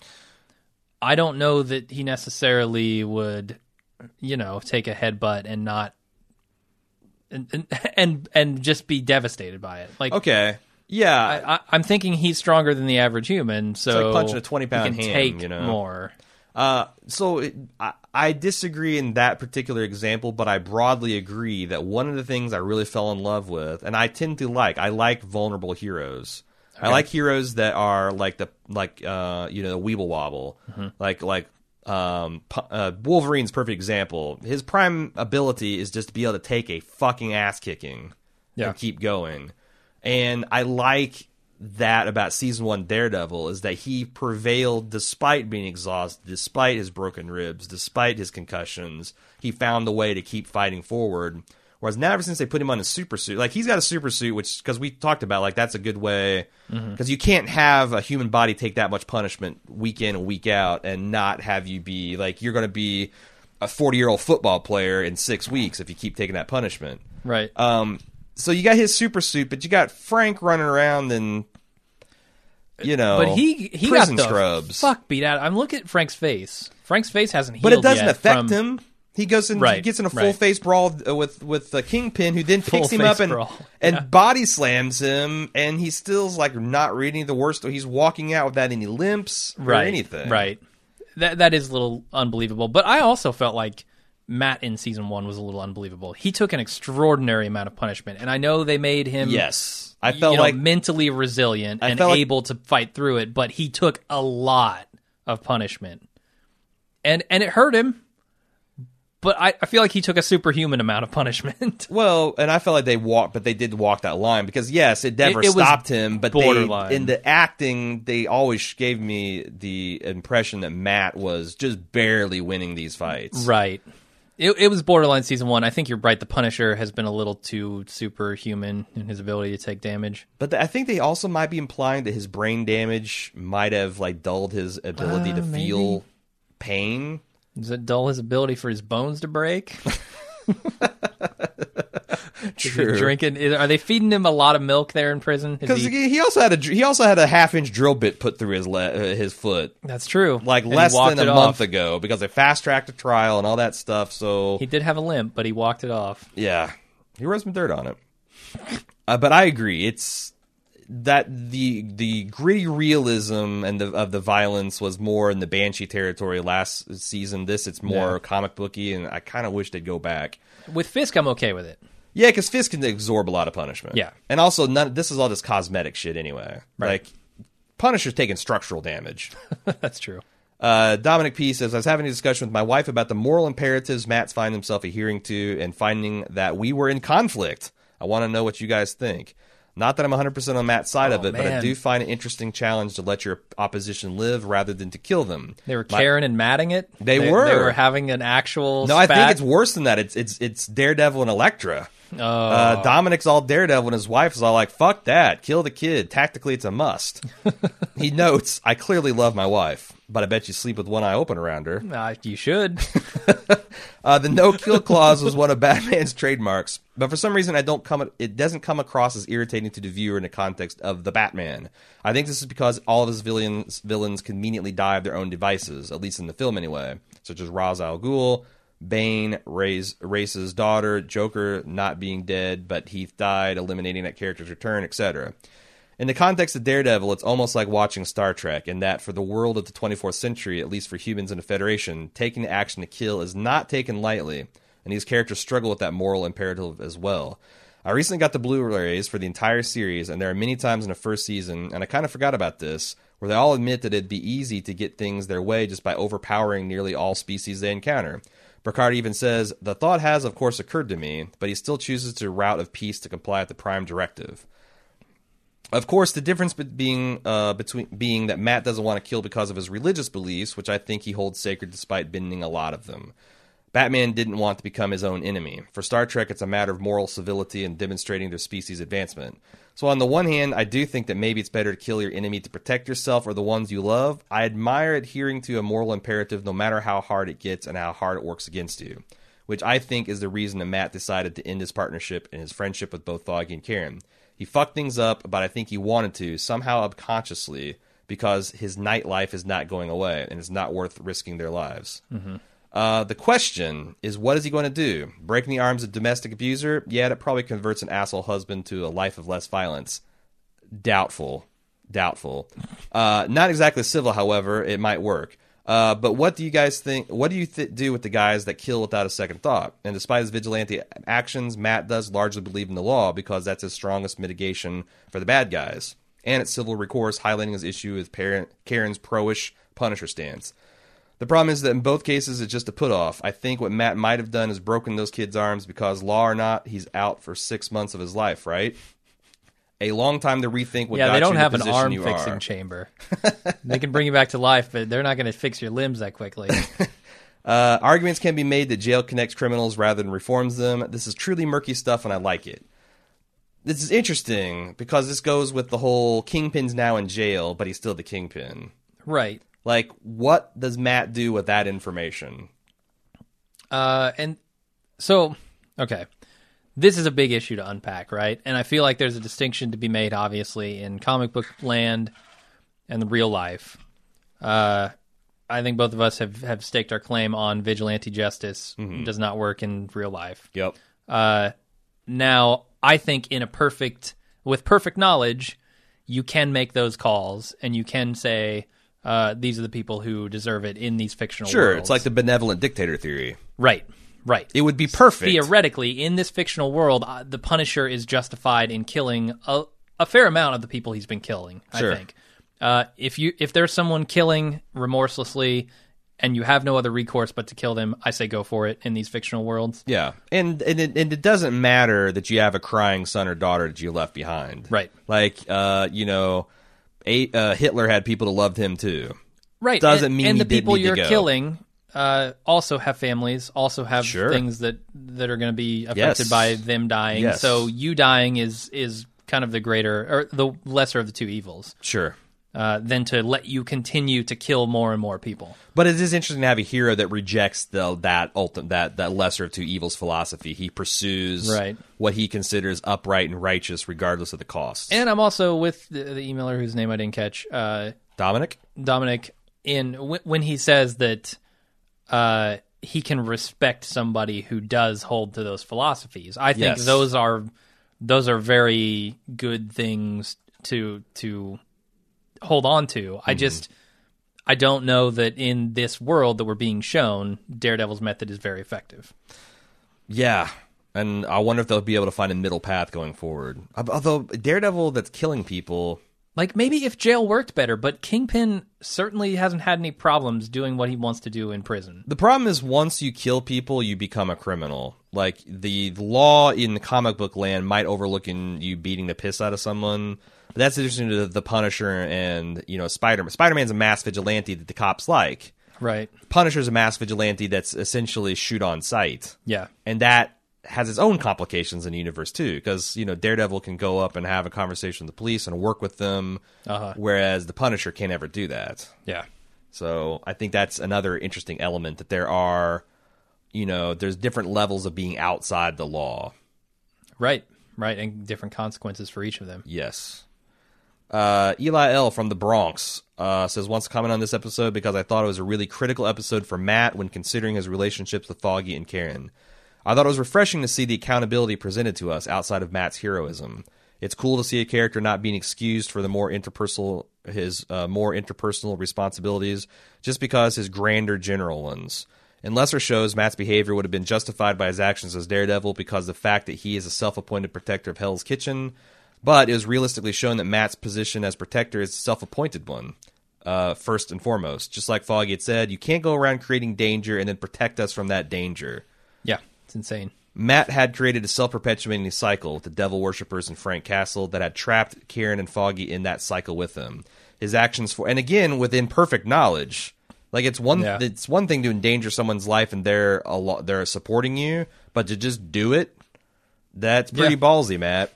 I don't know that he necessarily would, you know, take a headbutt and not and and and, and just be devastated by it. Like Okay. Yeah. I, I'm thinking he's stronger than the average human, so like punching a 20 he pound can ham, take you know? more. Uh, so it, I, I disagree in that particular example, but I broadly agree that one of the things I really fell in love with, and I tend to like, I like vulnerable heroes. I like heroes that are like the like uh you know the Weeble Wobble, Mm-hmm. like like um uh, Wolverine's perfect example. His prime ability is just to be able to take a fucking ass kicking Yeah. and keep going. And I like that about season one Daredevil is that he prevailed despite being exhausted, despite his broken ribs, despite his concussions. He found the way to keep fighting forward. Whereas now, ever since they put him on a super suit, like he's got a super suit, which because we talked about, like that's a good way because you can't have a human body take that much punishment week in and week out and not have you be like you're going to be a 40 year old football player in six weeks if you keep taking that punishment. Right. Um, so you got his super suit, but you got Frank running around and you know, but he he prison got the scrubs. fuck beat out. I'm looking at Frank's face. Frank's face hasn't healed but it doesn't affect from- him. He goes and he gets in a full right. face brawl uh, with with the kingpin, who then picks him up and brawl, and yeah. body slams him, and he still's like not reading the worst. He's walking out without any limps or right, anything. Right. That that is a little unbelievable. But I also felt like Matt in season one was a little unbelievable. He took an extraordinary amount of punishment, and I know they made him Yes, I felt you know, like mentally resilient I and felt like- able to fight through it, but he took a lot of punishment, and and it hurt him. But I, I feel like he took a superhuman amount of punishment. Well, and I felt like they walked, but they did walk that line because yes, it never It- it stopped him. But they, borderline. in the acting, they always gave me the impression that Matt was just barely winning these fights. right. It, it was borderline season one. I think you're right. The Punisher has been a little too superhuman in his ability to take damage. But th- I think they also might be implying that his brain damage might have like dulled his ability Uh, to maybe. feel pain. Does it dull his ability for his bones to break? True. drinking? is- Are they feeding him a lot of milk there in prison? Is Because he- he, also had a he also had a half inch drill bit put through his le- uh, his foot that's true. like And he less walked than a it month off. ago because they fast tracked a trial and all that stuff. So He did have a limp, but he walked it off. yeah, he rubbed some dirt on it. Uh, but I agree, it's that the the gritty realism and the, of the violence was more in the Banshee territory last season. This it's more Yeah. comic booky, and I kind of wish they'd go back. With Fisk, I'm okay with it. Yeah, because Fisk can absorb a lot of punishment. Yeah. and also none. This is all just cosmetic shit anyway. Right. Like Punisher's taking structural damage. that's true. Uh, Dominic P says, I was having a discussion with my wife about the moral imperatives Matt's find himself adhering to and finding that we were in conflict. I want to know what you guys think. Not that I'm 100% on Matt's side of Oh, it, but I do find it interesting challenge to let your opposition live rather than to kill them. They were My- caring and matting it. They They were. were having an actual. No, I think it's worse than that. It's it's it's Daredevil and Elektra. Oh, Uh, Dominic's all Daredevil, and his wife is all like, "Fuck that, kill the kid." Tactically, it's a must. he notes, "I clearly love my wife, but I bet you sleep with one eye open around her." uh, you should. Uh, the no kill clause was one of Batman's trademarks, but for some reason, I don't come. It doesn't come across as irritating to the viewer in the context of the Batman. I think this is because all of his villains villains conveniently die of their own devices, at least in the film anyway, such as Ra's al Ghul, Bane, Ray's, Race's daughter, Joker not being dead, but Heath died, eliminating that character's return, etc. In the context of Daredevil, it's almost like watching Star Trek, in that for the world of the 24th century, at least for humans in the Federation, taking the action to kill is not taken lightly, and these characters struggle with that moral imperative as well. I recently got the Blu-rays for the entire series, and there are many times in the first season, and I kind of forgot about this, where they all admit that it'd be easy to get things their way just by overpowering nearly all species they encounter. Picard even says, The thought has, of course, occurred to me, but he still chooses to route of peace to comply with the Prime Directive. Of course, the difference be- being uh, between being that Matt doesn't want to kill because of his religious beliefs, which I think he holds sacred despite bending a lot of them. Batman didn't want to become his own enemy. For Star Trek, it's a matter of moral civility and demonstrating their species' advancement. So, on the one hand, I do think that maybe it's better to kill your enemy to protect yourself or the ones you love. I admire adhering to a moral imperative no matter how hard it gets and how hard it works against you, which I think is the reason that Matt decided to end his partnership and his friendship with both Foggy and Karen. He fucked things up, but I think he wanted to, somehow subconsciously, because his nightlife is not going away and it's not worth risking their lives. Mm-hmm. Uh, the question is, what is he going to do? Breaking the arms of domestic abuser? Yeah, that probably converts an asshole husband to a life of less violence. Doubtful. Doubtful. Uh, not exactly civil, however, it might work. Uh, but what do you guys think? What do you th- do with the guys that kill without a second thought? And despite his vigilante actions, Matt does largely believe in the law because that's his strongest mitigation for the bad guys. And it's civil recourse, highlighting his issue with parent, Karen's pro-ish Punisher stance. The problem is that in both cases, it's just a put off. I think what Matt might have done is broken those kids' arms because, law or not, he's out for six months of his life, right? A long time to rethink what yeah, got they don't the have an arm fixing are. chamber. they can bring you back to life, but they're not going to fix your limbs that quickly. Uh, arguments can be made that jail connects criminals rather than reforms them. This is truly murky stuff, and I like it. This is interesting because this goes with the whole Kingpin's now in jail, but he's still the Kingpin. right. Like, what does Matt do with that information? Uh, and so, okay, this is a big issue to unpack, right? And I feel like there's a distinction to be made, obviously, in comic book land and the real life. Uh, I think both of us have, have staked our claim on vigilante justice does not work in real life. Yep. Uh, now, I think in a perfect, with perfect knowledge, you can make those calls and you can say, uh, these are the people who deserve it in these fictional worlds. Sure, worlds. it's like the benevolent dictator theory. right, right. It would be perfect. Theoretically, in this fictional world, uh, the Punisher is justified in killing a, a fair amount of the people he's been killing. Sure. I think. Uh, if you if there's someone killing remorselessly and you have no other recourse but to kill them, I say go for it in these fictional worlds. Yeah, and and it, and it doesn't matter that you have a crying son or daughter that you left behind. Right. Like, uh, you know, a, uh, Hitler had people that loved him too. Right. Doesn't and, mean and the people you're killing uh, also have families, also have Sure. things that that are going to be affected Yes. by them dying. Yes. So you dying is is kind of the greater or the lesser of the two evils. Sure. Uh, than to let you continue to kill more and more people. But it is interesting to have a hero that rejects the that ultimate that that lesser of two evils philosophy. He pursues Right. what he considers upright and righteous, regardless of the cost. And I'm also with the, the emailer whose name I didn't catch, uh, Dominic, Dominic, in w- when he says that uh, he can respect somebody who does hold to those philosophies. I think Yes. those are those are very good things to to hold on to. I mm-hmm. just I don't know that in this world that we're being shown, Daredevil's method is very effective. yeah, and I wonder if they'll be able to find a middle path going forward. Although Daredevil that's killing people, Like maybe if jail worked better, but Kingpin certainly hasn't had any problems doing what he wants to do in prison. The problem is once you kill people, you become a criminal. Like the law in the comic book land might overlook in you beating the piss out of someone. But that's interesting to the Punisher and you know Spider. Man. Spider Man's a mass vigilante that the cops like. Right. Punisher's a mass vigilante that's essentially shoot on sight, Yeah. and that has its own complications in the universe too. Because you know Daredevil can go up and have a conversation with the police and work with them, Uh-huh. whereas the Punisher can't ever do that. Yeah. So I think that's another interesting element that there are, you know, there's different levels of being outside the law. Right, right, and different consequences for each of them. Yes. Uh, Eli L from the Bronx uh, says wants to comment on this episode because I thought it was a really critical episode for Matt when considering his relationships with Foggy and Karen. I thought it was refreshing to see the accountability presented to us outside of Matt's heroism. It's cool to see a character not being excused for the more interpersonal his uh, more interpersonal responsibilities just because his grander general ones. In lesser shows, Matt's behavior would have been justified by his actions as Daredevil because the fact that he is a self-appointed protector of Hell's Kitchen, but it was realistically shown that Matt's position as protector is a self-appointed one. Uh, first and foremost, just like Foggy had said, you can't go around creating danger and then protect us from that danger. Yeah, it's insane. Matt had created a self-perpetuating cycle with the devil worshippers in Frank Castle that had trapped Karen and Foggy in that cycle with him. His actions for, and again with imperfect knowledge, like it's one, Yeah. it's one thing to endanger someone's life and they're a lot, they're supporting you, but to just do it, that's pretty Yeah. ballsy, Matt.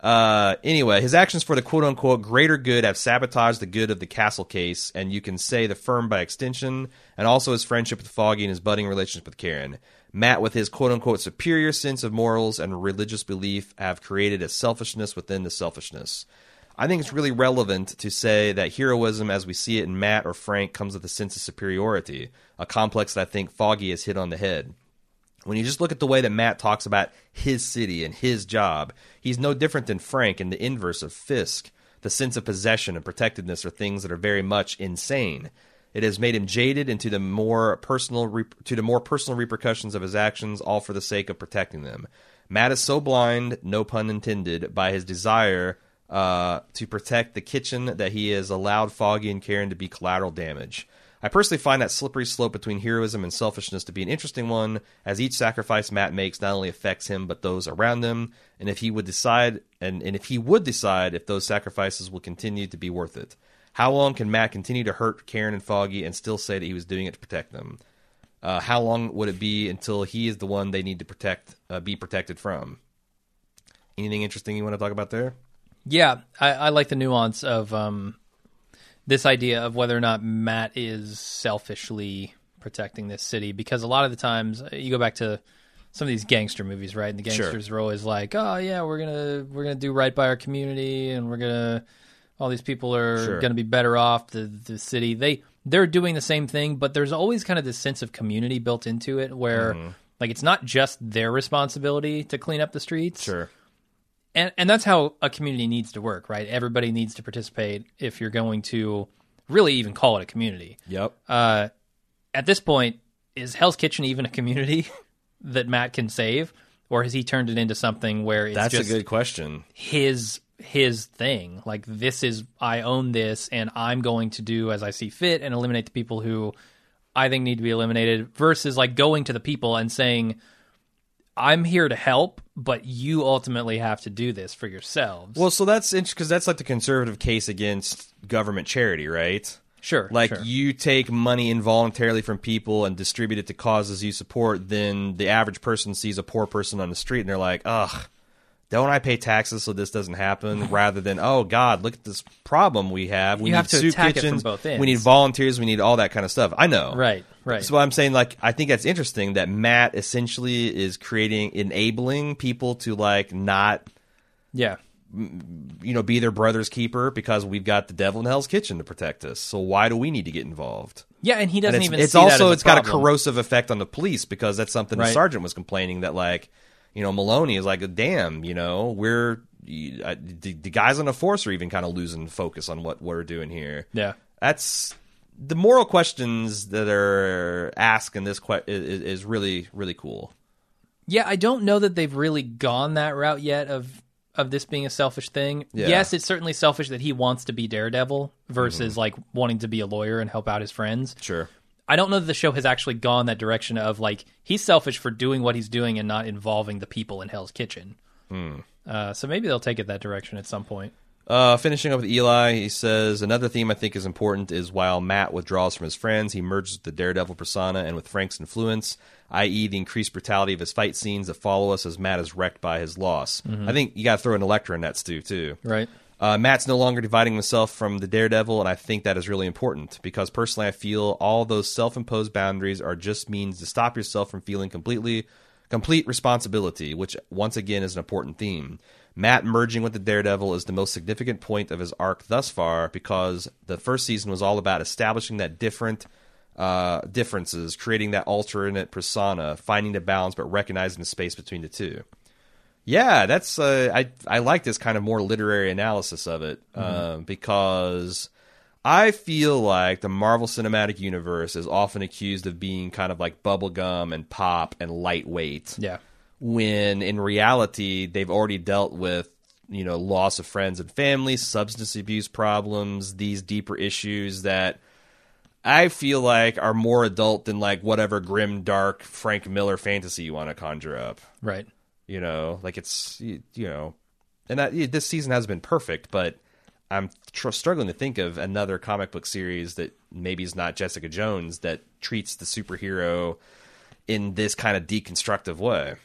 Uh, anyway, his actions for the quote unquote greater good have sabotaged the good of the Castle case, and you can say the firm by extension, and also his friendship with Foggy and his budding relationship with Karen. Matt, with his quote unquote superior sense of morals and religious belief, have created a selfishness within the selfishness. I think it's really relevant to say that heroism, as we see it in Matt or Frank, comes with a sense of superiority, a complex that I think Foggy has hit on the head. When you just look at the way that Matt talks about his city and his job, he's no different than Frank in the inverse of Fisk. The sense of possession and protectedness are things that are very much insane. It has made him jaded into the more personal to the more personal repercussions of his actions, all for the sake of protecting them. Matt is so blind, no pun intended, by his desire uh, to protect the kitchen that he has allowed Foggy and Karen to be collateral damage. I personally find that slippery slope between heroism and selfishness to be an interesting one, as each sacrifice Matt makes not only affects him but those around him, and if he would decide and, and if he would decide if those sacrifices will continue to be worth it. How long can Matt continue to hurt Karen and Foggy and still say that he was doing it to protect them? Uh, how long would it be until he is the one they need to protect, uh, be protected from? Anything interesting you want to talk about there? Yeah, I, I like the nuance of um, this idea of whether or not Matt is selfishly protecting this city, because a lot of the times uh, you go back to some of these gangster movies, right? And the Sure. gangsters are always like, "Oh yeah, we're gonna we're gonna do right by our community, and we're gonna all these people are Sure. gonna be better off. The the city they they're doing the same thing, but there's always kind of this sense of community built into it, where Mm-hmm. like it's not just their responsibility to clean up the streets Sure. And and that's how a community needs to work, right? Everybody needs to participate if you're going to really even call it a community. Yep. Uh, at this point, is Hell's Kitchen even a community that Matt can save, or has he turned it into something where it's That's just a good question. his his thing? Like this is I own this, and I'm going to do as I see fit and eliminate the people who I think need to be eliminated. Versus like going to the people and saying. I'm here to help, but you ultimately have to do this for yourselves. Well, so that's interesting because that's like the conservative case against government charity, right? sure, Like sure. you take money involuntarily from people and distribute it to causes you support, then the average person sees a poor person on the street and they're like, ugh, don't I pay taxes so this doesn't happen? Rather than, oh God, look at this problem we have. We You need have to soup attack it from kitchens. We need volunteers. We need all that kind of stuff. I know. Right, right. So I'm saying, like, I think that's interesting that Matt essentially is creating, enabling people to like not, yeah. you know, be their brother's keeper because we've got the devil in Hell's Kitchen to protect us. So why do we need to get involved? Yeah, and he doesn't And it's, even it's see that also it's got a corrosive effect on the police because that's something the sergeant was complaining that like you know Maloney is like damn you know we're the, the guys on the force are even kind of losing focus on what we're doing here. Yeah. That's the moral questions that are asked in this que- is, is really really cool. Yeah, I don't know that they've really gone that route yet of of this being a selfish thing. Yeah. Yes, it's certainly selfish that he wants to be Daredevil versus Mm-hmm. like wanting to be a lawyer and help out his friends. Sure. I don't know that the show has actually gone that direction of like he's selfish for doing what he's doing and not involving the people in Hell's Kitchen. Hmm. Uh, so maybe they'll take it that direction at some point. Uh, finishing up with Eli, he says another theme I think is important is while Matt withdraws from his friends, he merges with the Daredevil persona and with Frank's influence, i.e., the increased brutality of his fight scenes that follow us as Matt is wrecked by his loss. I think you got to throw an Elektra in that stew too. Right. Uh, Matt's no longer dividing himself from the Daredevil, and I think that is really important because personally, I feel all those self-imposed boundaries are just means to stop yourself from feeling completely complete responsibility, which once again is an important theme. Matt merging with the Daredevil is the most significant point of his arc thus far because the first season was all about establishing that different uh, differences, creating that alternate persona, finding the balance, but recognizing the space between the two. Yeah, that's uh, I I like this kind of more literary analysis of it uh, because I feel like the Marvel Cinematic Universe is often accused of being kind of like bubblegum and pop and lightweight Yeah. when in reality they've already dealt with you know loss of friends and family, substance abuse problems, these deeper issues that I feel like are more adult than like whatever grim dark Frank Miller fantasy you want to conjure up Right. You know like it's you, you know and that, this season has been perfect but i'm tr- struggling to think of another comic book series that maybe is not jessica jones that treats the superhero in this kind of deconstructive way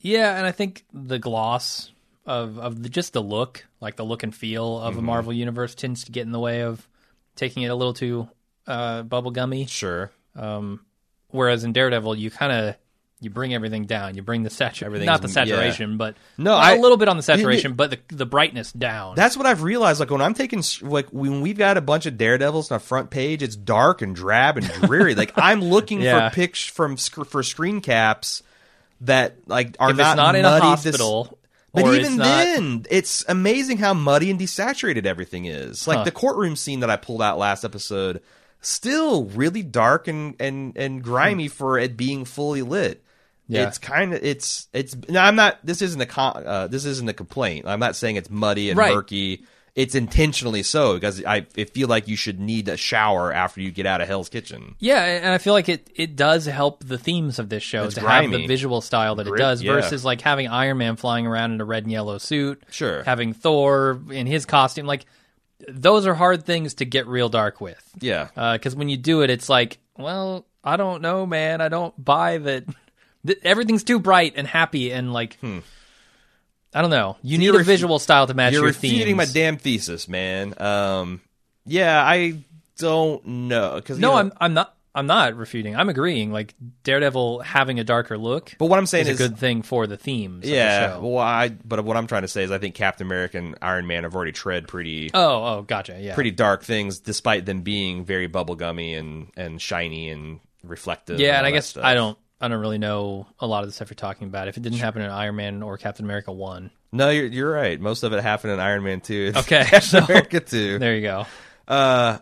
Yeah, and I think the gloss of of the, just the look, like the look and feel of Mm-hmm. a Marvel universe, tends to get in the way of taking it a little too uh, bubblegummy. sure Whereas in Daredevil, you kind of you bring everything down. You bring the saturation, not the saturation, but No, I- a little bit on the saturation, but the the brightness down. that's what i've realized like when i'm taking like when we've got a bunch of daredevils on the front page it's dark and drab and dreary like i'm looking Yeah. for pics from for screen caps that like are if not not in a this- hospital, But even it's not, then, it's amazing how muddy and desaturated everything is. Like Huh. the courtroom scene that I pulled out last episode, still really dark and and and grimy hmm. for it being fully lit. Yeah. It's kind of it's it's. Now I'm not. This isn't a con, uh, this isn't a complaint. I'm not saying it's muddy and Right. murky. It's intentionally so because I, I feel like you should need a shower after you get out of Hell's Kitchen. Yeah, and I feel like it, it does help the themes of this show It's to have the visual style that Grit, it does yeah. versus like having Iron Man flying around in a red and yellow suit. Sure. Having Thor in his costume. Like, those are hard things to get real dark with. Yeah, Because when you do it, it's like, well, I don't know, man. I don't buy that. That everything's too bright and happy and like. I don't know. You need Hmm. you're a refu- visual style to match You're your refuting my damn thesis, man. Um, yeah, I don't know because no, I'm I'm not. I'm not refuting. I'm agreeing. Like Daredevil having a darker look. But what I'm saying is is, a good thing for the themes. of the yeah. show. Well, I but what I'm trying to say is, I think Captain America and Iron Man have already tread pretty Oh, oh, gotcha. Yeah, pretty dark things, despite them being very bubblegummy and and shiny and reflective. Yeah, and all I guess stuff. I don't. I don't really know a lot of the stuff you're talking about. If it didn't happen in Iron Man or Captain America one, No, you're you're right. Most of it happened in Iron Man two. Okay, Captain so- America two. there you go. Uh,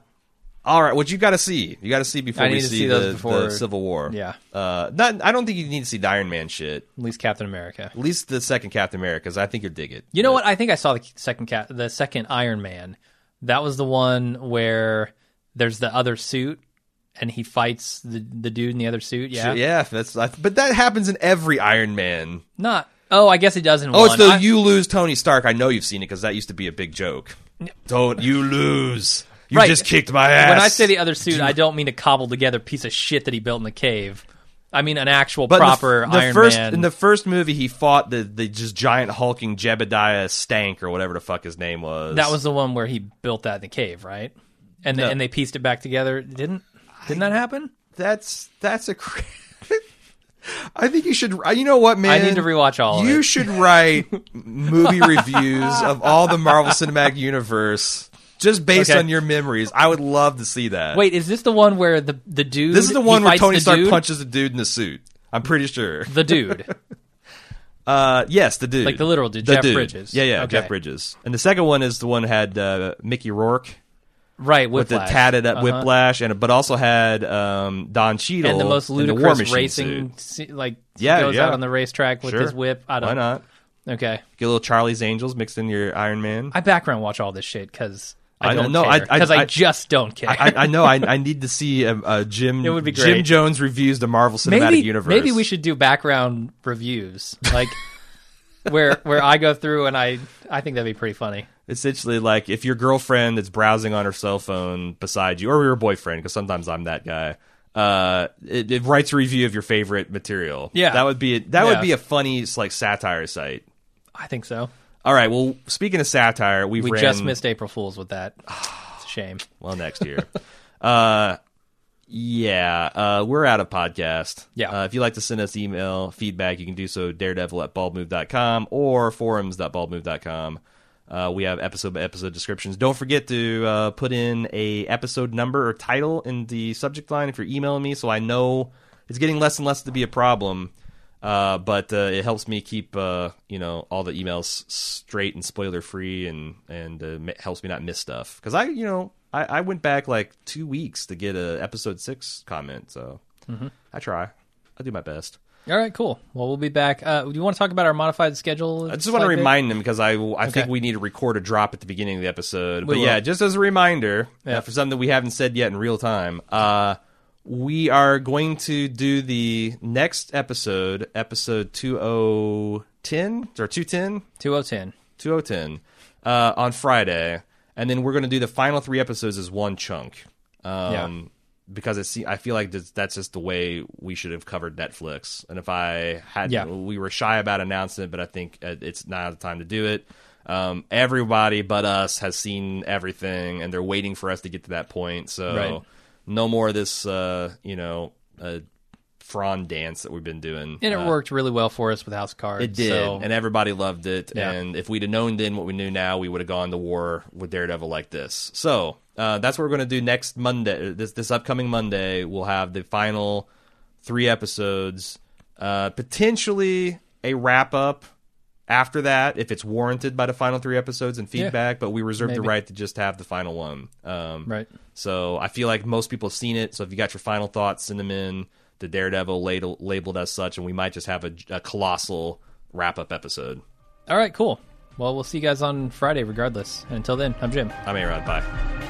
all right. What you got to see? You got to see before I we see, see the, before- the Civil War. Yeah. Uh, not. I don't think you need to see the Iron Man shit. At least Captain America. At least the second Captain America, because I think you'll dig it. You know what? I think I saw the second cat, the second Iron Man. That was the one where there's the other suit, and he fights the the dude in the other suit. Yeah, Yeah, that's. But that happens in every Iron Man. not. Oh, I guess it does in Oh, one. it's the I- you lose Tony Stark. I know you've seen it because that used to be a big joke. Don't you lose? You Right. just kicked my ass. When I say the other suit, I don't mean a cobbled together piece of shit that he built in the cave. I mean, an actual But in the f- proper the, Iron first Man. in the first movie, he fought the the just giant hulking Jebediah Stank or whatever the fuck his name was. that was the one where he built that in the cave, right? And No. and they pieced it back together. Didn't didn't that happen? that's that's a. Cra- I think you should. You know what, man? I need to rewatch all of You should write movie reviews of all the Marvel Cinematic Universe just based Okay. on your memories. I would love to see that. Wait, is this the one where the the dude? this is the one where Tony Stark dude? punches a dude in the suit. I'm pretty sure. the dude. Uh, yes, the dude, Like the literal dude, The Jeff Bridges. Yeah, yeah, Okay. Jeff Bridges. And the second one is the one that had uh, Mickey Rourke right, with the tatted up Uh-huh. whiplash, and but also had um, Don Cheadle and the most in the ludicrous racing, suit. like Yeah, goes yeah. out on the racetrack with Sure. his whip. I don't Why not? Okay, Get a little Charlie's Angels mixed in your Iron Man. I background watch all this shit because I, I know- don't no, I- I- Because I, I- just don't care. I, I know. I, I need to see a, a Jim. It would be great. Jim. Jones reviews the Marvel Cinematic maybe Universe. maybe we should do background reviews, like where where I go through and I I think that'd be pretty funny. Essentially like if your girlfriend is browsing on her cell phone beside you, or your boyfriend, because sometimes I'm that guy. Uh, it, it writes a review of your favorite material. Yeah. that would be that Yeah. would be a funny like satire site. I think so. All right. Well, speaking of satire, we've We ran, just missed April Fools with that. It's a shame. Well, next year. uh, yeah, uh, we're out of podcast. Yeah. Uh, if you'd like to send us email feedback, you can do so daredevil at baldmove.com or forums.baldmove.com. Uh, we have episode by episode descriptions. Don't forget to uh, put in a episode number or title in the subject line if you're emailing me, so I know it's getting less and less to be a problem. Uh, but uh, it helps me keep uh, you know all the emails straight and spoiler free, and and uh, helps me not miss stuff. Because I you know I, I went back like two weeks to get a episode six comment, so I try. I do my best. All right, cool. Well, we'll be back. Uh, do you want to talk about our modified schedule? I just want to remind them because I I think we need to record a drop at the beginning of the episode. We but will. yeah, just as a reminder Yeah. uh, for something that we haven't said yet in real time, uh, we are going to do the next episode, episode two oh ten or two ten. 2010. 2010 uh, on Friday, and then we're going to do the final three episodes as one chunk. Um, Yeah. Because it's, I feel like that's, that's just the way we should have covered Netflix. And if I had, Yeah. we were shy about announcing it, but I think uh, it's now the time to do it. Um, everybody but us has seen everything, and they're waiting for us to get to that point. So Right. no more of this, uh, you know, uh, Fron dance that we've been doing. And it Uh, worked really well for us with House Cards. it did, so- and everybody loved it. Yeah. And if we'd have known then what we knew now, we would have gone to war with Daredevil like this. So uh, that's what we're going to do next Monday. This this upcoming Monday, we'll have the final three episodes, uh, potentially a wrap up after that if it's warranted by the final three episodes and feedback. But we reserve the right to just have the final one. Um, Right. so I feel like most people have seen it. So if you got your final thoughts, send them in. The Daredevil label, labeled as such, and we might just have a, a colossal wrap up episode. All right, cool. Well, we'll see you guys on Friday regardless. And until then, I'm Jim. I'm Aaron. Bye.